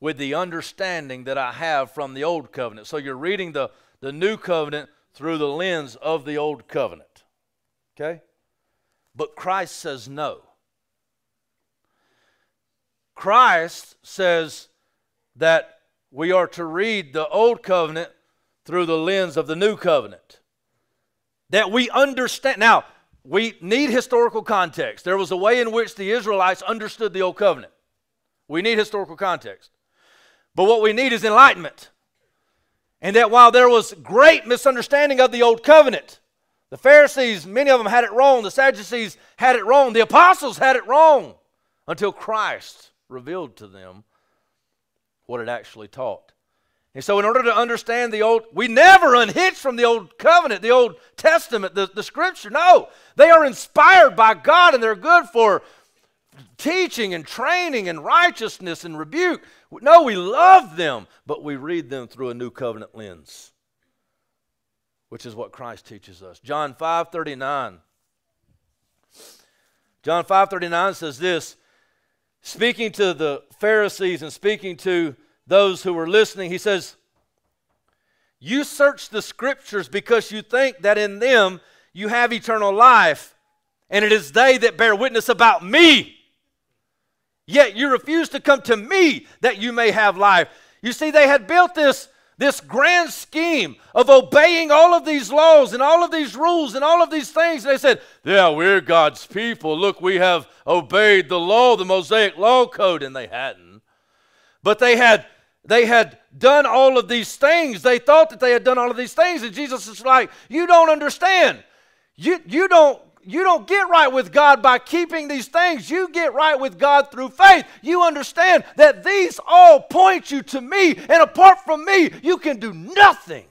with the understanding that I have from the old covenant. So you're reading the, the new covenant through the lens of the old covenant. Okay? But Christ says no. Christ says that we are to read the old covenant through the lens of the new covenant. That we understand. Now, we need historical context. There was a way in which the Israelites understood the old covenant. We need historical context. But what we need is enlightenment. And that while there was great misunderstanding of the old covenant, the Pharisees, many of them had it wrong. The Sadducees had it wrong. The apostles had it wrong until Christ revealed to them what it actually taught. And so, in order to understand the old, we never unhitch from the old covenant, the old testament, the, the scripture. No, they are inspired by God and they're good for teaching and training and righteousness and rebuke. No, we love them, but we read them through a new covenant lens, which is what Christ teaches us. John 5 39. John 5 39 says this speaking to the Pharisees and speaking to those who were listening, he says, You search the scriptures because you think that in them you have eternal life, and it is they that bear witness about me. Yet you refuse to come to me that you may have life. You see, they had built this, this grand scheme of obeying all of these laws and all of these rules and all of these things. And they said, Yeah, we're God's people. Look, we have obeyed the law, the Mosaic law code. And they hadn't. But they had they had done all of these things. They thought that they had done all of these things. And Jesus is like, You don't understand. You, you don't you don't get right with God by keeping these things. You get right with God through faith. You understand that these all point you to me, and apart from me, you can do nothing.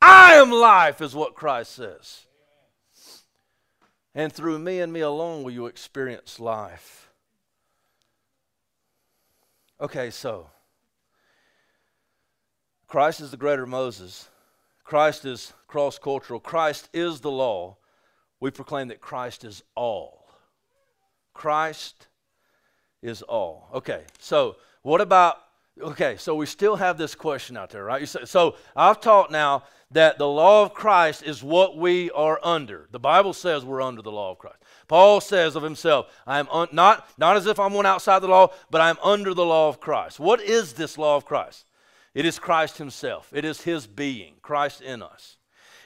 I am life, is what Christ says. And through me and me alone will you experience life. Okay, so Christ is the greater Moses. Christ is cross cultural. Christ is the law we proclaim that Christ is all. Christ is all. Okay, so what about, okay, so we still have this question out there, right? Say, so I've taught now that the law of Christ is what we are under. The Bible says we're under the law of Christ. Paul says of himself, I am un- not, not as if I'm one outside the law, but I'm under the law of Christ. What is this law of Christ? It is Christ himself. It is his being, Christ in us.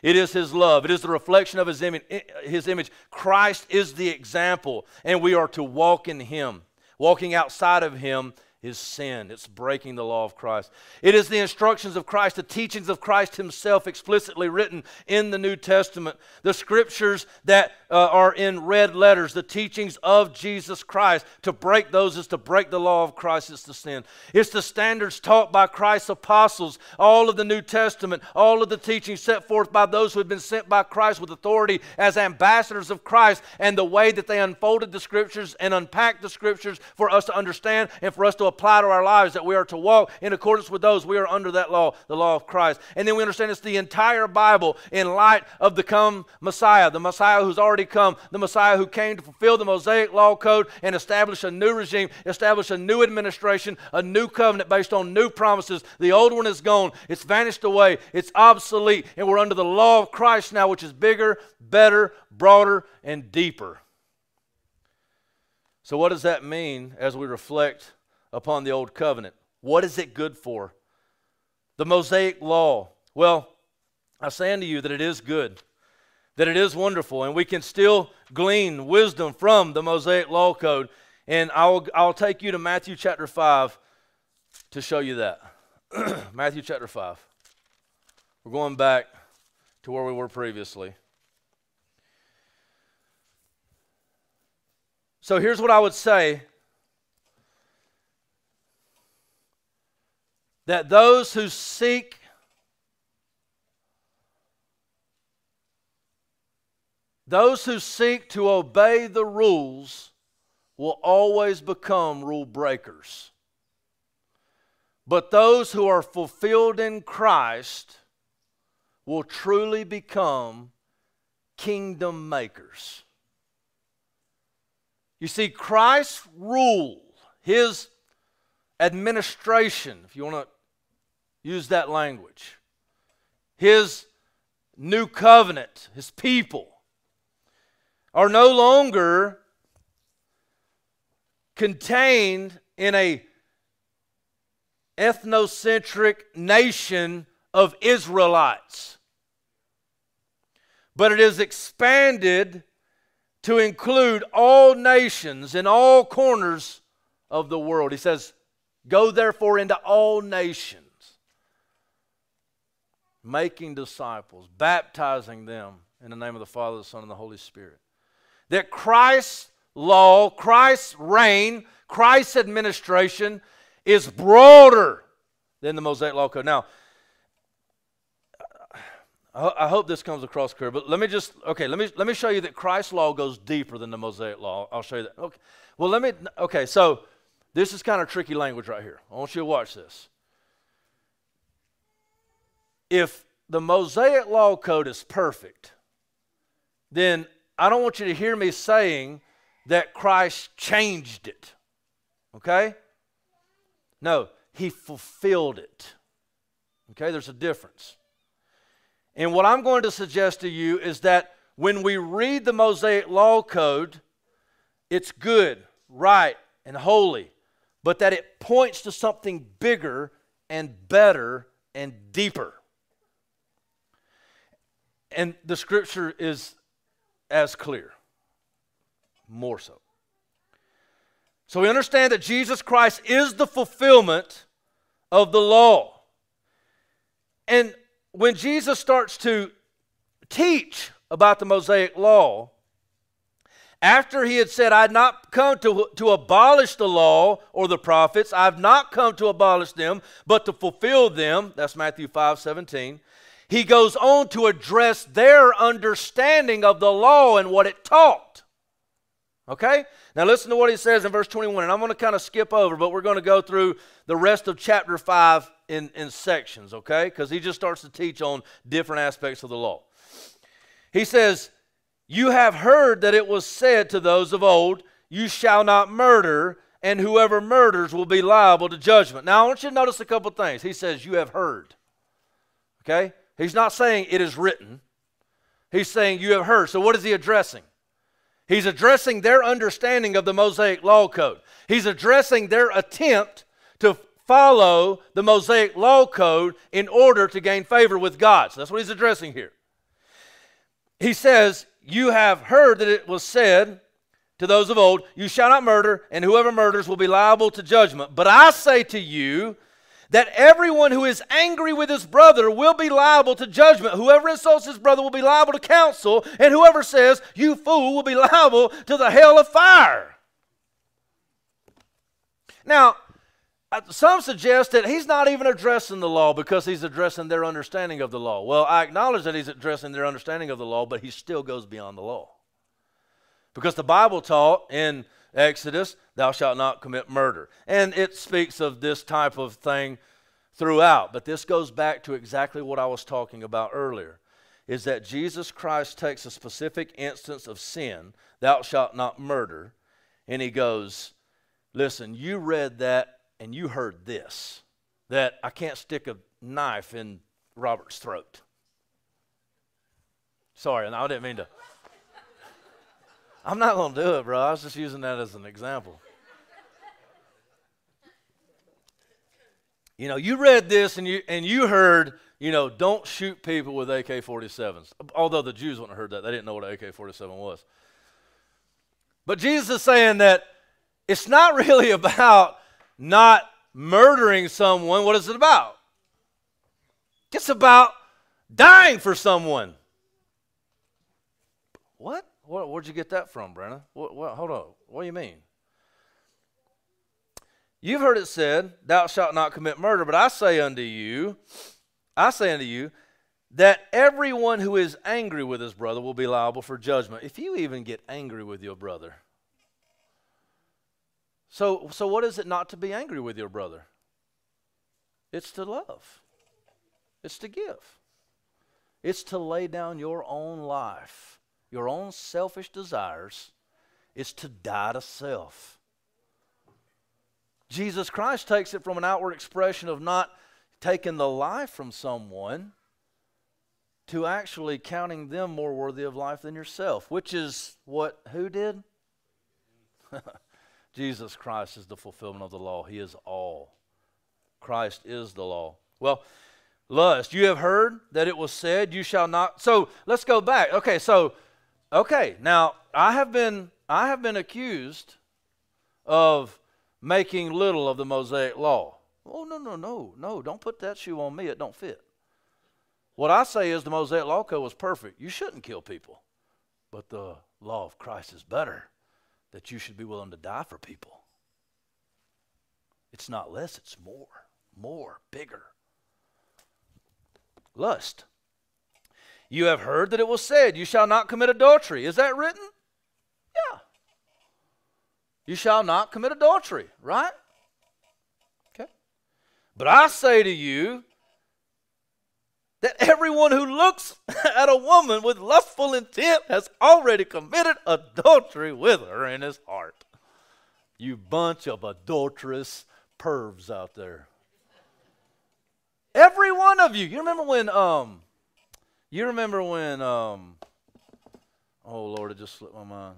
It is His love. It is the reflection of His, Im- eh, His image. Christ is the example, and we are to walk in Him. Walking outside of Him is sin. It's breaking the law of Christ. It is the instructions of Christ, the teachings of Christ Himself explicitly written in the New Testament, the scriptures that uh, are in red letters, the teachings of Jesus Christ. To break those is to break the law of Christ, it's to sin. It's the standards taught by Christ's apostles, all of the New Testament, all of the teachings set forth by those who have been sent by Christ with authority as ambassadors of Christ, and the way that they unfolded the scriptures and unpacked the scriptures for us to understand and for us to apply to our lives, that we are to walk in accordance with those. We are under that law, the law of Christ. And then we understand it's the entire Bible in light of the come Messiah, the Messiah who's already come, the Messiah who came to fulfill the Mosaic law code and establish a new regime, establish a new administration, a new covenant based on new promises. The old one is gone, it's vanished away, it's obsolete, and we're under the law of Christ now, which is bigger, better, broader, and deeper. So, what does that mean as we reflect upon the old covenant. What is it good for? The Mosaic law. Well, I say unto you that it is good, that it is wonderful, and we can still glean wisdom from the Mosaic law code. And I'll, I'll take you to Matthew chapter 5 to show you that. Matthew chapter 5. We're going back to where we were previously. So here's what I would say that those who seek those who seek to obey the rules will always become rule breakers. But those who are fulfilled in Christ will truly become kingdom makers. You see, Christ's rule, his administration, if you want to use that language. His new covenant, his people, are no longer contained in a ethnocentric nation of Israelites. But it is expanded to include all nations in all corners of the world. He says, Go therefore into all nations making disciples, baptizing them in the name of the Father, the Son, and the Holy Spirit. That Christ's law, Christ's reign, Christ's administration is broader than the Mosaic Law Code. Now, I hope this comes across clear, but let me just okay. Let me let me show you that Christ's law goes deeper than the Mosaic law. I'll show you that. Okay. Well, let me. Okay, so this is kind of tricky language right here. I want you to watch this. If the Mosaic law code is perfect, then I don't want you to hear me saying that Christ changed it. Okay? No, he fulfilled it. Okay, there's a difference. And what I'm going to suggest to you is that when we read the Mosaic Law Code, it's good, right, and holy, but that it points to something bigger and better and deeper. And the scripture is as clear, more so. So we understand that Jesus Christ is the fulfillment of the law. And when Jesus starts to teach about the Mosaic law, after he had said, I've not come to, to abolish the law or the prophets, I've not come to abolish them, but to fulfill them, that's Matthew 5 17, he goes on to address their understanding of the law and what it taught. Okay? Now listen to what he says in verse 21, and I'm going to kind of skip over, but we're going to go through the rest of chapter 5 in, in sections, okay? Because he just starts to teach on different aspects of the law. He says, You have heard that it was said to those of old, You shall not murder, and whoever murders will be liable to judgment. Now, I want you to notice a couple things. He says, You have heard. Okay? He's not saying it is written, he's saying you have heard. So, what is he addressing? He's addressing their understanding of the Mosaic Law Code. He's addressing their attempt to follow the Mosaic Law Code in order to gain favor with God. So that's what he's addressing here. He says, You have heard that it was said to those of old, You shall not murder, and whoever murders will be liable to judgment. But I say to you, that everyone who is angry with his brother will be liable to judgment. Whoever insults his brother will be liable to counsel, and whoever says, You fool, will be liable to the hell of fire. Now, uh, some suggest that he's not even addressing the law because he's addressing their understanding of the law. Well, I acknowledge that he's addressing their understanding of the law, but he still goes beyond the law. Because the Bible taught in Exodus, thou shalt not commit murder. And it speaks of this type of thing throughout. But this goes back to exactly what I was talking about earlier is that Jesus Christ takes a specific instance of sin, thou shalt not murder, and he goes, Listen, you read that and you heard this that I can't stick a knife in Robert's throat. Sorry, and I didn't mean to. I'm not going to do it, bro. I was just using that as an example. You know, you read this and you and you heard, you know, don't shoot people with AK-47s. Although the Jews wouldn't have heard that. They didn't know what an AK-47 was. But Jesus is saying that it's not really about not murdering someone, what is it about? It's about dying for someone. What? What where'd you get that from, Brenna? What, what, hold on. What do you mean? You've heard it said, Thou shalt not commit murder, but I say unto you, I say unto you, that everyone who is angry with his brother will be liable for judgment. If you even get angry with your brother, so, so what is it not to be angry with your brother? It's to love. It's to give. It's to lay down your own life, your own selfish desires. is to die to self. Jesus Christ takes it from an outward expression of not taking the life from someone to actually counting them more worthy of life than yourself, which is what who did? Jesus Christ is the fulfillment of the law. He is all. Christ is the law. Well, lust. You have heard that it was said, You shall not. So let's go back. Okay, so, okay, now I have been. I have been accused of making little of the Mosaic law. Oh, no, no, no, no. Don't put that shoe on me. It don't fit. What I say is the Mosaic Law Code was perfect. You shouldn't kill people. But the law of Christ is better, that you should be willing to die for people. It's not less, it's more, more, bigger. Lust. You have heard that it was said, You shall not commit adultery. Is that written? Yeah. You shall not commit adultery, right? Okay. But I say to you that everyone who looks at a woman with lustful intent has already committed adultery with her in his heart. You bunch of adulterous pervs out there. Every one of you. You remember when um you remember when um oh Lord, it just slipped my mind.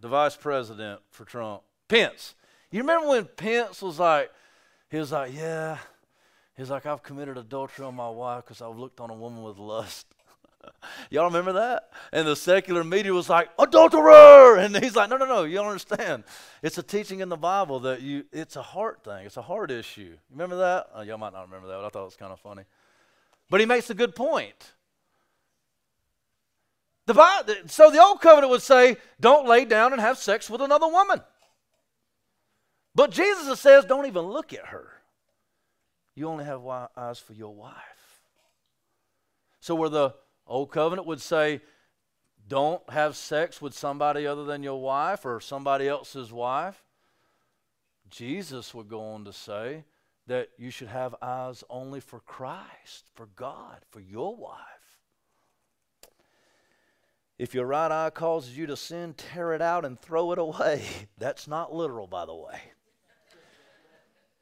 The vice president for Trump, Pence. You remember when Pence was like, he was like, yeah, he's like, I've committed adultery on my wife because I've looked on a woman with lust. Y'all remember that? And the secular media was like, adulterer! And he's like, no, no, no, you don't understand. It's a teaching in the Bible that you, it's a heart thing. It's a heart issue. Remember that? Oh, y'all might not remember that, but I thought it was kind of funny. But he makes a good point. The so the old covenant would say, don't lay down and have sex with another woman. But Jesus says, don't even look at her. You only have eyes for your wife. So where the Old covenant would say, don't have sex with somebody other than your wife or somebody else's wife. Jesus would go on to say that you should have eyes only for Christ, for God, for your wife. If your right eye causes you to sin, tear it out and throw it away. That's not literal, by the way.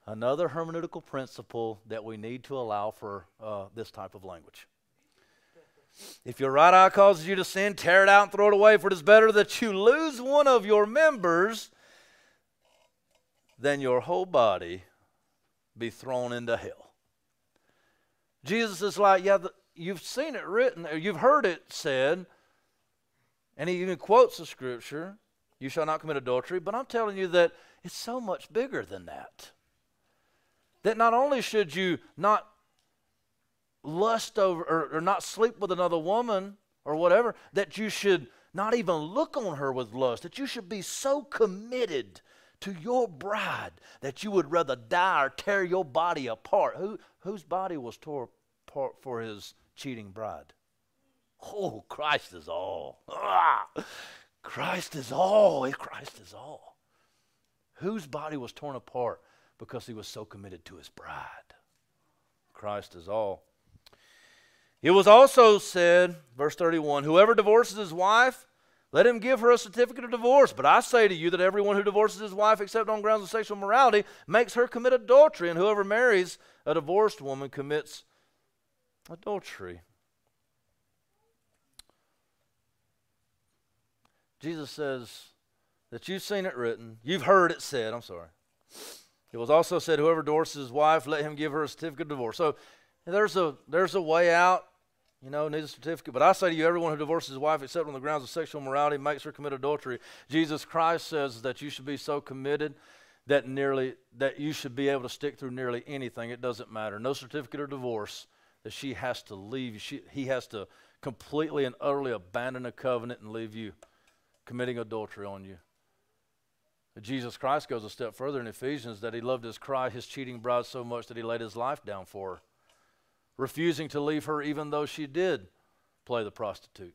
Another hermeneutical principle that we need to allow for uh, this type of language. If your right eye causes you to sin, tear it out and throw it away, for it is better that you lose one of your members than your whole body be thrown into hell. Jesus is like, yeah, the, you've seen it written, you've heard it said, and he even quotes the scripture, you shall not commit adultery, but I'm telling you that it's so much bigger than that. That not only should you not lust over or, or not sleep with another woman or whatever, that you should not even look on her with lust, that you should be so committed to your bride that you would rather die or tear your body apart. Who, whose body was torn apart for his cheating bride? Oh, Christ is all. Ah, Christ is all. Christ is all. Whose body was torn apart because he was so committed to his bride? Christ is all. It was also said, verse 31, whoever divorces his wife, let him give her a certificate of divorce. But I say to you that everyone who divorces his wife except on grounds of sexual morality makes her commit adultery, and whoever marries a divorced woman commits adultery. Jesus says that you've seen it written, you've heard it said, I'm sorry. It was also said, whoever divorces his wife, let him give her a certificate of divorce. So there's a there's a way out. You know, needs a certificate. But I say to you, everyone who divorces his wife except on the grounds of sexual morality makes her commit adultery. Jesus Christ says that you should be so committed that nearly that you should be able to stick through nearly anything. It doesn't matter. No certificate of divorce that she has to leave. She, he has to completely and utterly abandon a covenant and leave you committing adultery on you. Jesus Christ goes a step further in Ephesians that he loved his cry, his cheating bride so much that he laid his life down for her refusing to leave her even though she did play the prostitute.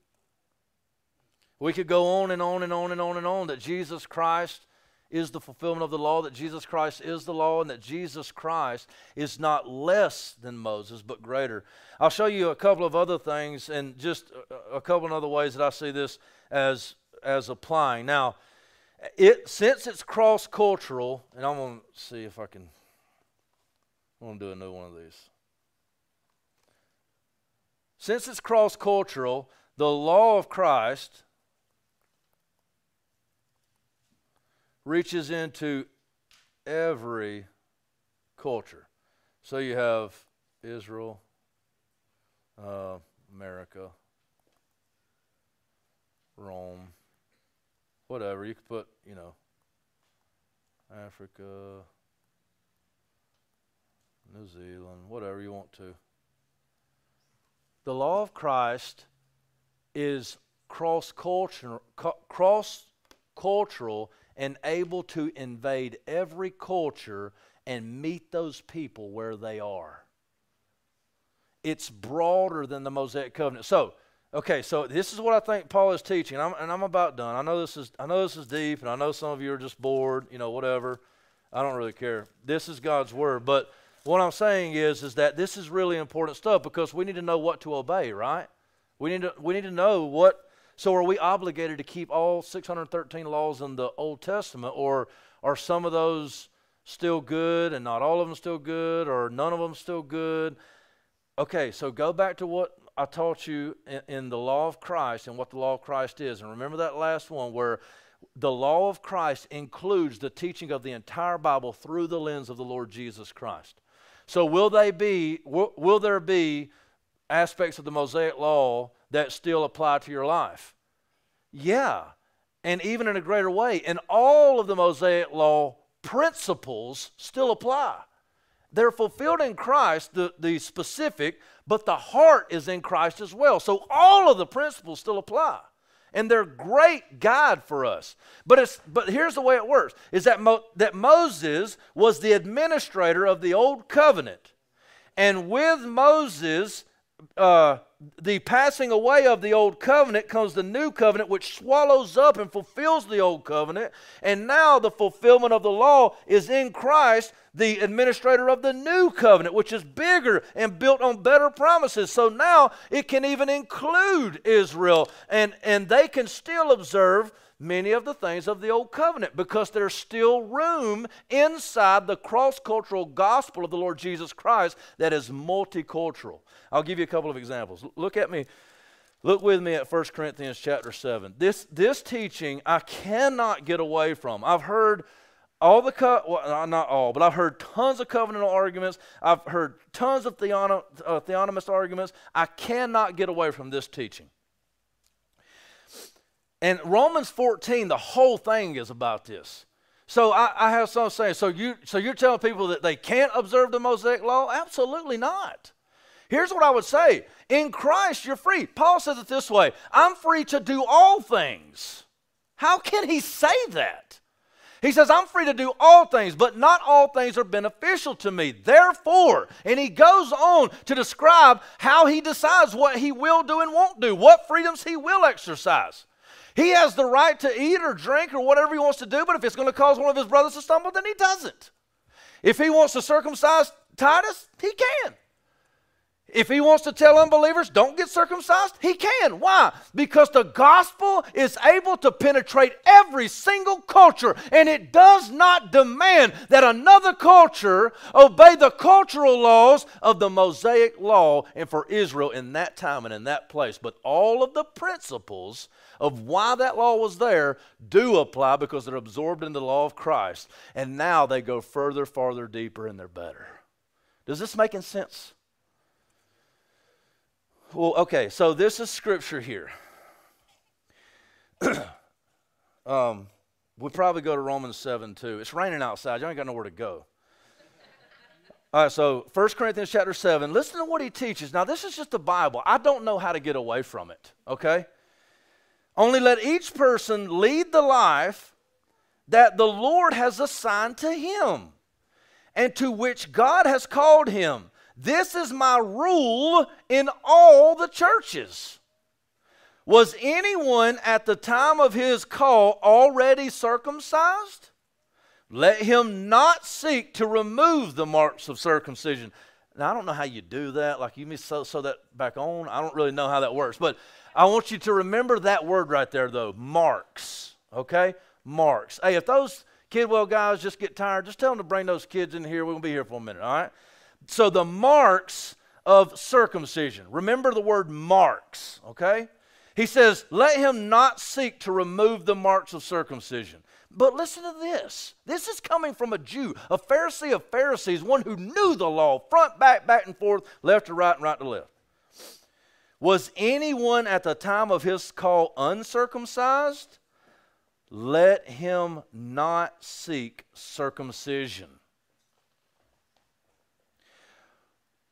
We could go on and on and on and on and on that Jesus Christ is the fulfillment of the law, that Jesus Christ is the law, and that Jesus Christ is not less than Moses, but greater. I'll show you a couple of other things and just a, couple of other ways that I see this as, as applying. Now, it since it's cross cultural, and I'm to see if I can, I'm to do a new one of these. Since it's cross cultural, the law of Christ reaches into every culture. So you have Israel, uh, America, Rome, whatever. You could put, you know, Africa, New Zealand, whatever you want to. the law of Christ is cross cultural, cross cultural and able to invade every culture and meet those people where they are. It's broader than the Mosaic covenant. So, okay, so this is what I think Paul is teaching, I'm, and I'm about done. I know this is I know this is deep, and I know some of you are just bored, you know, whatever. I don't really care. This is God's word, but what I'm saying is is that this is really important stuff because we need to know what to obey, right? We need to we need to know what so are we obligated to keep all 613 laws in the Old Testament or are some of those still good and not all of them still good or none of them still good? Okay, so go back to what I taught you in, in the law of Christ and what the law of Christ is. And remember that last one where the law of Christ includes the teaching of the entire Bible through the lens of the Lord Jesus Christ. So will they be will, will there be aspects of the Mosaic law that still apply to your life? Yeah. And even in a greater way. And all of the Mosaic law principles still apply. They're fulfilled in Christ, the, the specific, but the heart is in Christ as well. So all of the principles still apply and they're great guide for us. But it's but here's the way it works: is that Mo, that Moses was the administrator of the old covenant, and with Moses. Uh, the passing away of the old covenant comes the new covenant, which swallows up and fulfills the old covenant. And now the fulfillment of the law is in Christ, the administrator of the new covenant, which is bigger and built on better promises. So now it can even include Israel, and, and they can still observe many of the things of the old covenant because there's still room inside the cross cultural gospel of the Lord Jesus Christ that is multicultural. I'll give you a couple of examples. Look at me. Look with me at 1 Corinthians chapter 7. This, this teaching I cannot get away from. I've heard all the, co- well, not all, but I've heard tons of covenantal arguments. I've heard tons of uh, theonomist arguments. I cannot get away from this teaching. And Romans 14, the whole thing is about this. So I, I have some saying, so you so you're telling people that they can't observe the Mosaic law? Absolutely not. Here's what I would say in Christ, you're free. Paul says it this way I'm free to do all things. How can he say that? He says, I'm free to do all things, but not all things are beneficial to me. Therefore, and he goes on to describe how he decides what he will do and won't do, what freedoms he will exercise. He has the right to eat or drink or whatever he wants to do, but if it's going to cause one of his brothers to stumble, then he doesn't. If he wants to circumcise Titus, he can. If he wants to tell unbelievers, don't get circumcised, he can. Why? Because the gospel is able to penetrate every single culture, and it does not demand that another culture obey the cultural laws of the Mosaic law and for Israel in that time and in that place. But all of the principles of why that law was there do apply because they're absorbed in the law of Christ. And now they go further, farther, deeper, and they're better. Does this make sense? Well, okay, so this is scripture here. um, we probably go to Romans 7 too. It's raining outside. You ain't got nowhere to go. All right, so 1 Corinthians chapter 7. Listen to what he teaches. Now, this is just the Bible. I don't know how to get away from it, okay? Only let each person lead the life that the Lord has assigned to him and to which God has called him. This is my rule in all the churches. Was anyone at the time of his call already circumcised? Let him not seek to remove the marks of circumcision. Now, I don't know how you do that. Like, you may sew, sew that back on. I don't really know how that works. But I want you to remember that word right there, though marks. Okay? Marks. Hey, if those Kidwell guys just get tired, just tell them to bring those kids in here. We're going to be here for a minute, all right? So the marks of circumcision. Remember the word marks, okay? He says, let him not seek to remove the marks of circumcision. But listen to this. This is coming from a Jew, a Pharisee of Pharisees, one who knew the law, front, back, back and forth, left to right, and right to left. Was anyone at the time of his call uncircumcised? Let him not seek circumcision.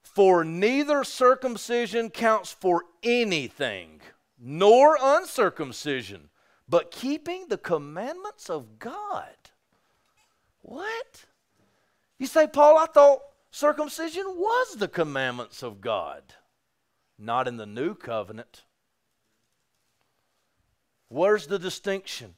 For neither circumcision counts for anything, nor uncircumcision, but keeping the commandments of God. What? You say, Paul, I thought circumcision was the commandments of God. Not in the new covenant. Where's the distinction?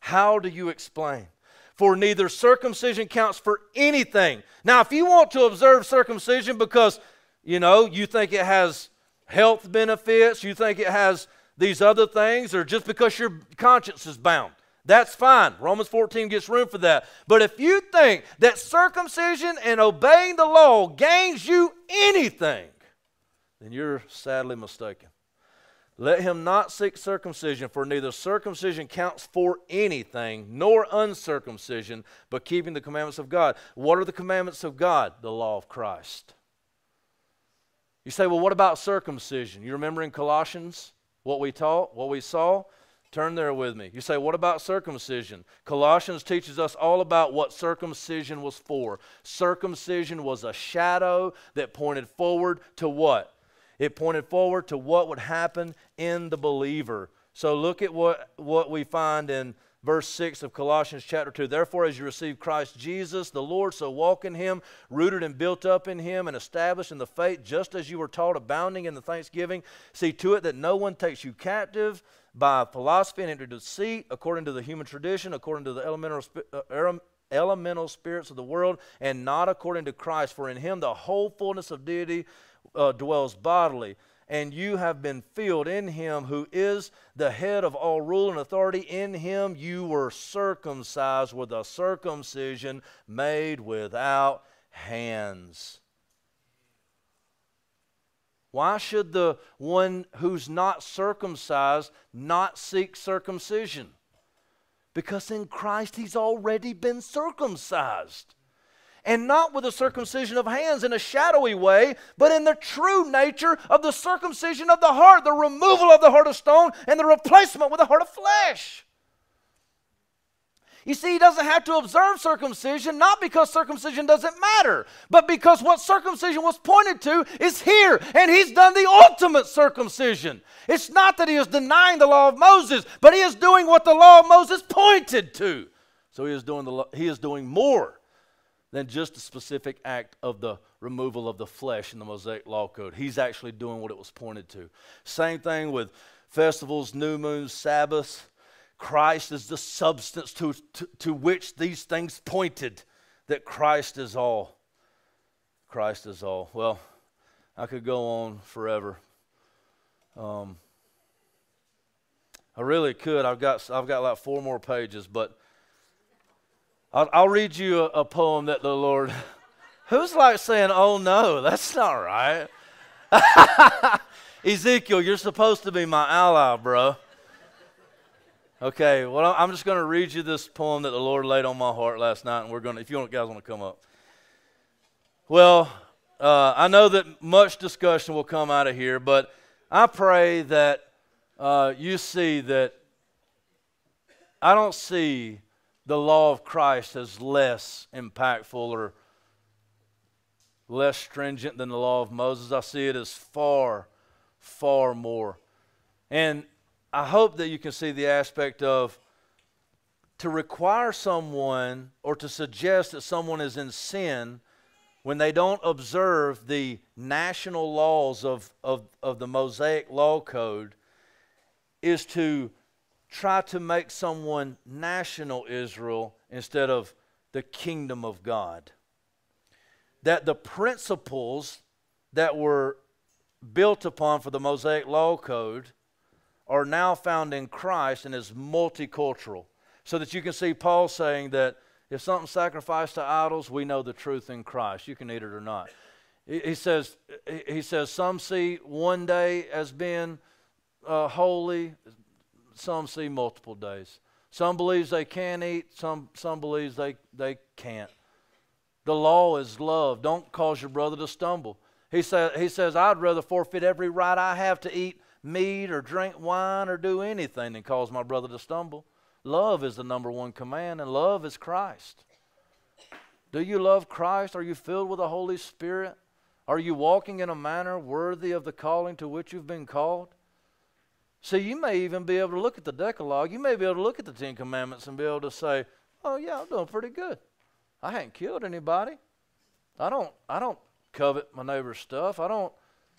How do you explain? For neither circumcision counts for anything. Now, if you want to observe circumcision because, you know, you think it has health benefits, you think it has these other things, or just because your conscience is bound, that's fine. Romans 14 gets room for that. But if you think that circumcision and obeying the law gains you anything, then you're sadly mistaken. Let him not seek circumcision, for neither circumcision counts for anything, nor uncircumcision, but keeping the commandments of God. What are the commandments of God? The law of Christ. You say, well, what about circumcision? You remember in Colossians what we taught, what we saw? Turn there with me. You say, what about circumcision? Colossians teaches us all about what circumcision was for. Circumcision was a shadow that pointed forward to what? It pointed forward to what would happen in the believer. So look at what, what we find in verse 6 of Colossians chapter 2. Therefore, as you receive Christ Jesus, the Lord, so walk in him, rooted and built up in him, and established in the faith, just as you were taught, abounding in the thanksgiving. See to it that no one takes you captive by philosophy and into deceit, according to the human tradition, according to the elemental, uh, elemental spirits of the world, and not according to Christ. For in him the whole fullness of deity uh, dwells bodily, and you have been filled in him who is the head of all rule and authority. In him you were circumcised with a circumcision made without hands. Why should the one who's not circumcised not seek circumcision? Because in Christ he's already been circumcised and not with a circumcision of hands in a shadowy way, but in the true nature of the circumcision of the heart, the removal of the heart of stone and the replacement with a heart of flesh. You see, he doesn't have to observe circumcision, not because circumcision doesn't matter, but because what circumcision was pointed to is here, and he's done the ultimate circumcision. It's not that he is denying the law of Moses, but he is doing what the law of Moses pointed to. So he is doing, the, he is doing more than just a specific act of the removal of the flesh in the Mosaic Law Code. He's actually doing what it was pointed to. Same thing with festivals, new moons, Sabbaths. Christ is the substance to, to, to which these things pointed, that Christ is all. Christ is all. Well, I could go on forever. Um, I really could. I've got I've got like four more pages, but I'll, I'll read you a, a poem that the Lord. Who's like saying, "Oh no, that's not right"? Ezekiel, you're supposed to be my ally, bro. Okay, well, I'm just going to read you this poem that the Lord laid on my heart last night, and we're going to, if you guys want to come up. Well, uh, I know that much discussion will come out of here, but I pray that uh, you see that I don't see the law of Christ as less impactful or less stringent than the law of Moses. I see it as far, far more. And I hope that you can see the aspect of to require someone or to suggest that someone is in sin when they don't observe the national laws of, of, of the Mosaic Law Code is to try to make someone national Israel instead of the kingdom of God. That the principles that were built upon for the Mosaic Law Code are now found in Christ and is multicultural. So that you can see Paul saying that if something's sacrificed to idols, we know the truth in Christ. You can eat it or not. He says, he says some see one day as being uh, holy, some see multiple days. Some believes they can eat, some, some believes they, they can't. The law is love. Don't cause your brother to stumble. He, say, he says, I'd rather forfeit every right I have to eat meat or drink wine or do anything than cause my brother to stumble. Love is the number one command, and love is Christ. Do you love Christ? Are you filled with the Holy Spirit? Are you walking in a manner worthy of the calling to which you've been called? See, you may even be able to look at the Decalogue. You may be able to look at the Ten Commandments and be able to say, "Oh yeah, I'm doing pretty good. I haven't killed anybody. I don't. I don't covet my neighbor's stuff. I don't.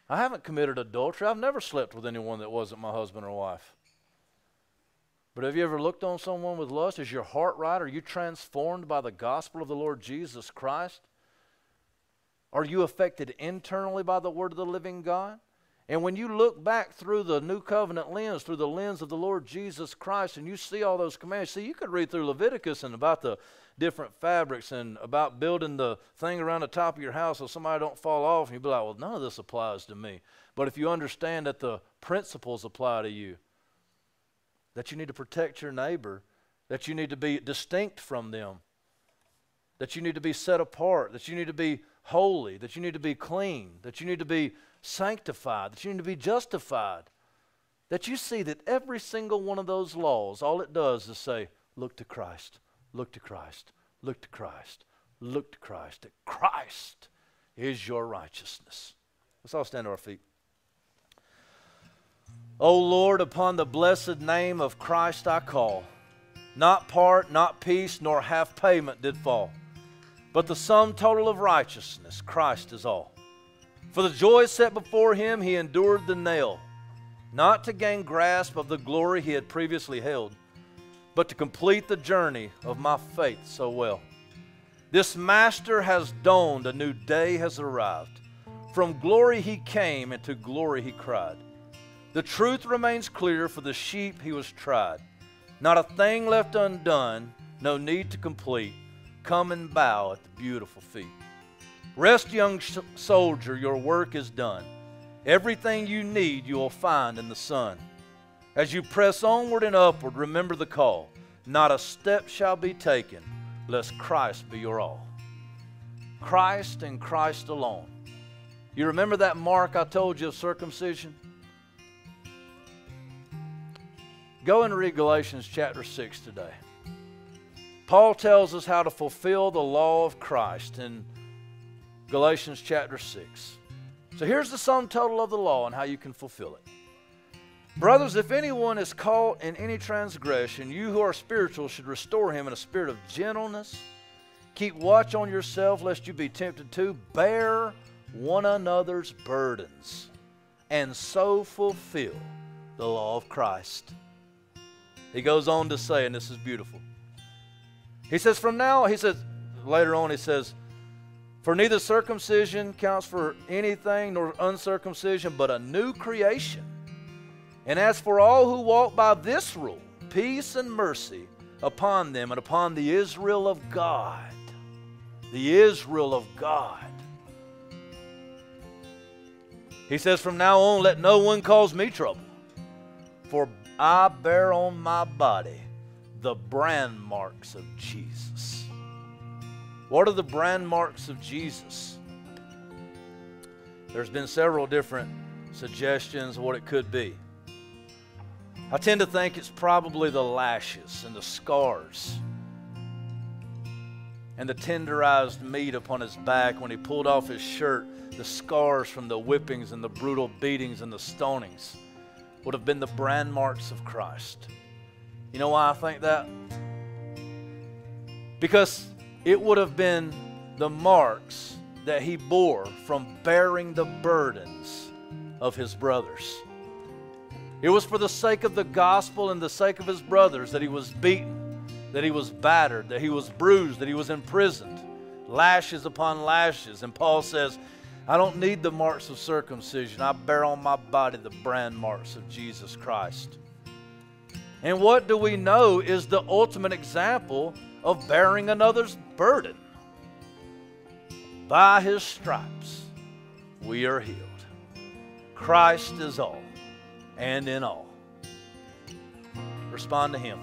I haven't committed adultery. I've never slept with anyone that wasn't my husband or wife. But have you ever looked on someone with lust? Is your heart right? Are you transformed by the gospel of the Lord Jesus Christ? Are you affected internally by the word of the living God? And when you look back through the new covenant lens, through the lens of the Lord Jesus Christ, and you see all those commands, see, you could read through Leviticus and about the different fabrics and about building the thing around the top of your house so somebody don't fall off, and you'd be like, well, none of this applies to me. But if you understand that the principles apply to you, that you need to protect your neighbor, that you need to be distinct from them, that you need to be set apart, that you need to be holy, that you need to be clean, that you need to be sanctified, that you need to be justified. That you see that every single one of those laws, all it does is say, look to Christ, look to Christ, look to Christ, look to Christ. That Christ is your righteousness. Let's all stand to our feet. O Lord, upon the blessed name of Christ I call. Not part, not piece, nor half payment did fall, but the sum total of righteousness, Christ is all. For the joy set before him, he endured the nail, not to gain grasp of the glory he had previously held, but to complete the journey of my faith so well. This master has dawned, a new day has arrived. From glory he came, and to glory he cried. The truth remains clear for the sheep he was tried. Not a thing left undone, no need to complete. Come and bow at the beautiful feet. Rest, young soldier, your work is done. Everything you need you will find in the Son. As you press onward and upward, remember the call. Not a step shall be taken, lest Christ be your all. Christ and Christ alone. You remember that mark I told you of circumcision? Go and read Galatians chapter 6 today. Paul tells us how to fulfill the law of Christ in Galatians chapter 6. So here's the sum total of the law and how you can fulfill it. Brothers, if anyone is caught in any transgression, you who are spiritual should restore him in a spirit of gentleness. Keep watch on yourself, lest you be tempted to bear one another's burdens, and so fulfill the law of Christ. He goes on to say, and this is beautiful. He says, From now, he says, later on, he says, for neither circumcision counts for anything nor uncircumcision, but a new creation. And as for all who walk by this rule, peace and mercy upon them and upon the Israel of God. The Israel of God. He says, From now on, let no one cause me trouble, for I bear on my body the brand marks of Jesus. What are the brand marks of Jesus? There's been several different suggestions of what it could be. I tend to think it's probably the lashes and the scars and the tenderized meat upon his back when he pulled off his shirt, the scars from the whippings and the brutal beatings and the stonings would have been the brand marks of Christ. You know why I think that? Because it would have been the marks that he bore from bearing the burdens of his brothers. It was for the sake of the gospel and the sake of his brothers that he was beaten, that he was battered, that he was bruised, that he was imprisoned. Lashes upon lashes. And Paul says, I don't need the marks of circumcision. I bear on my body the brand marks of Jesus Christ. And what do we know is the ultimate example of bearing another's burden. By his stripes we are healed. Christ is all and in all. Respond to him.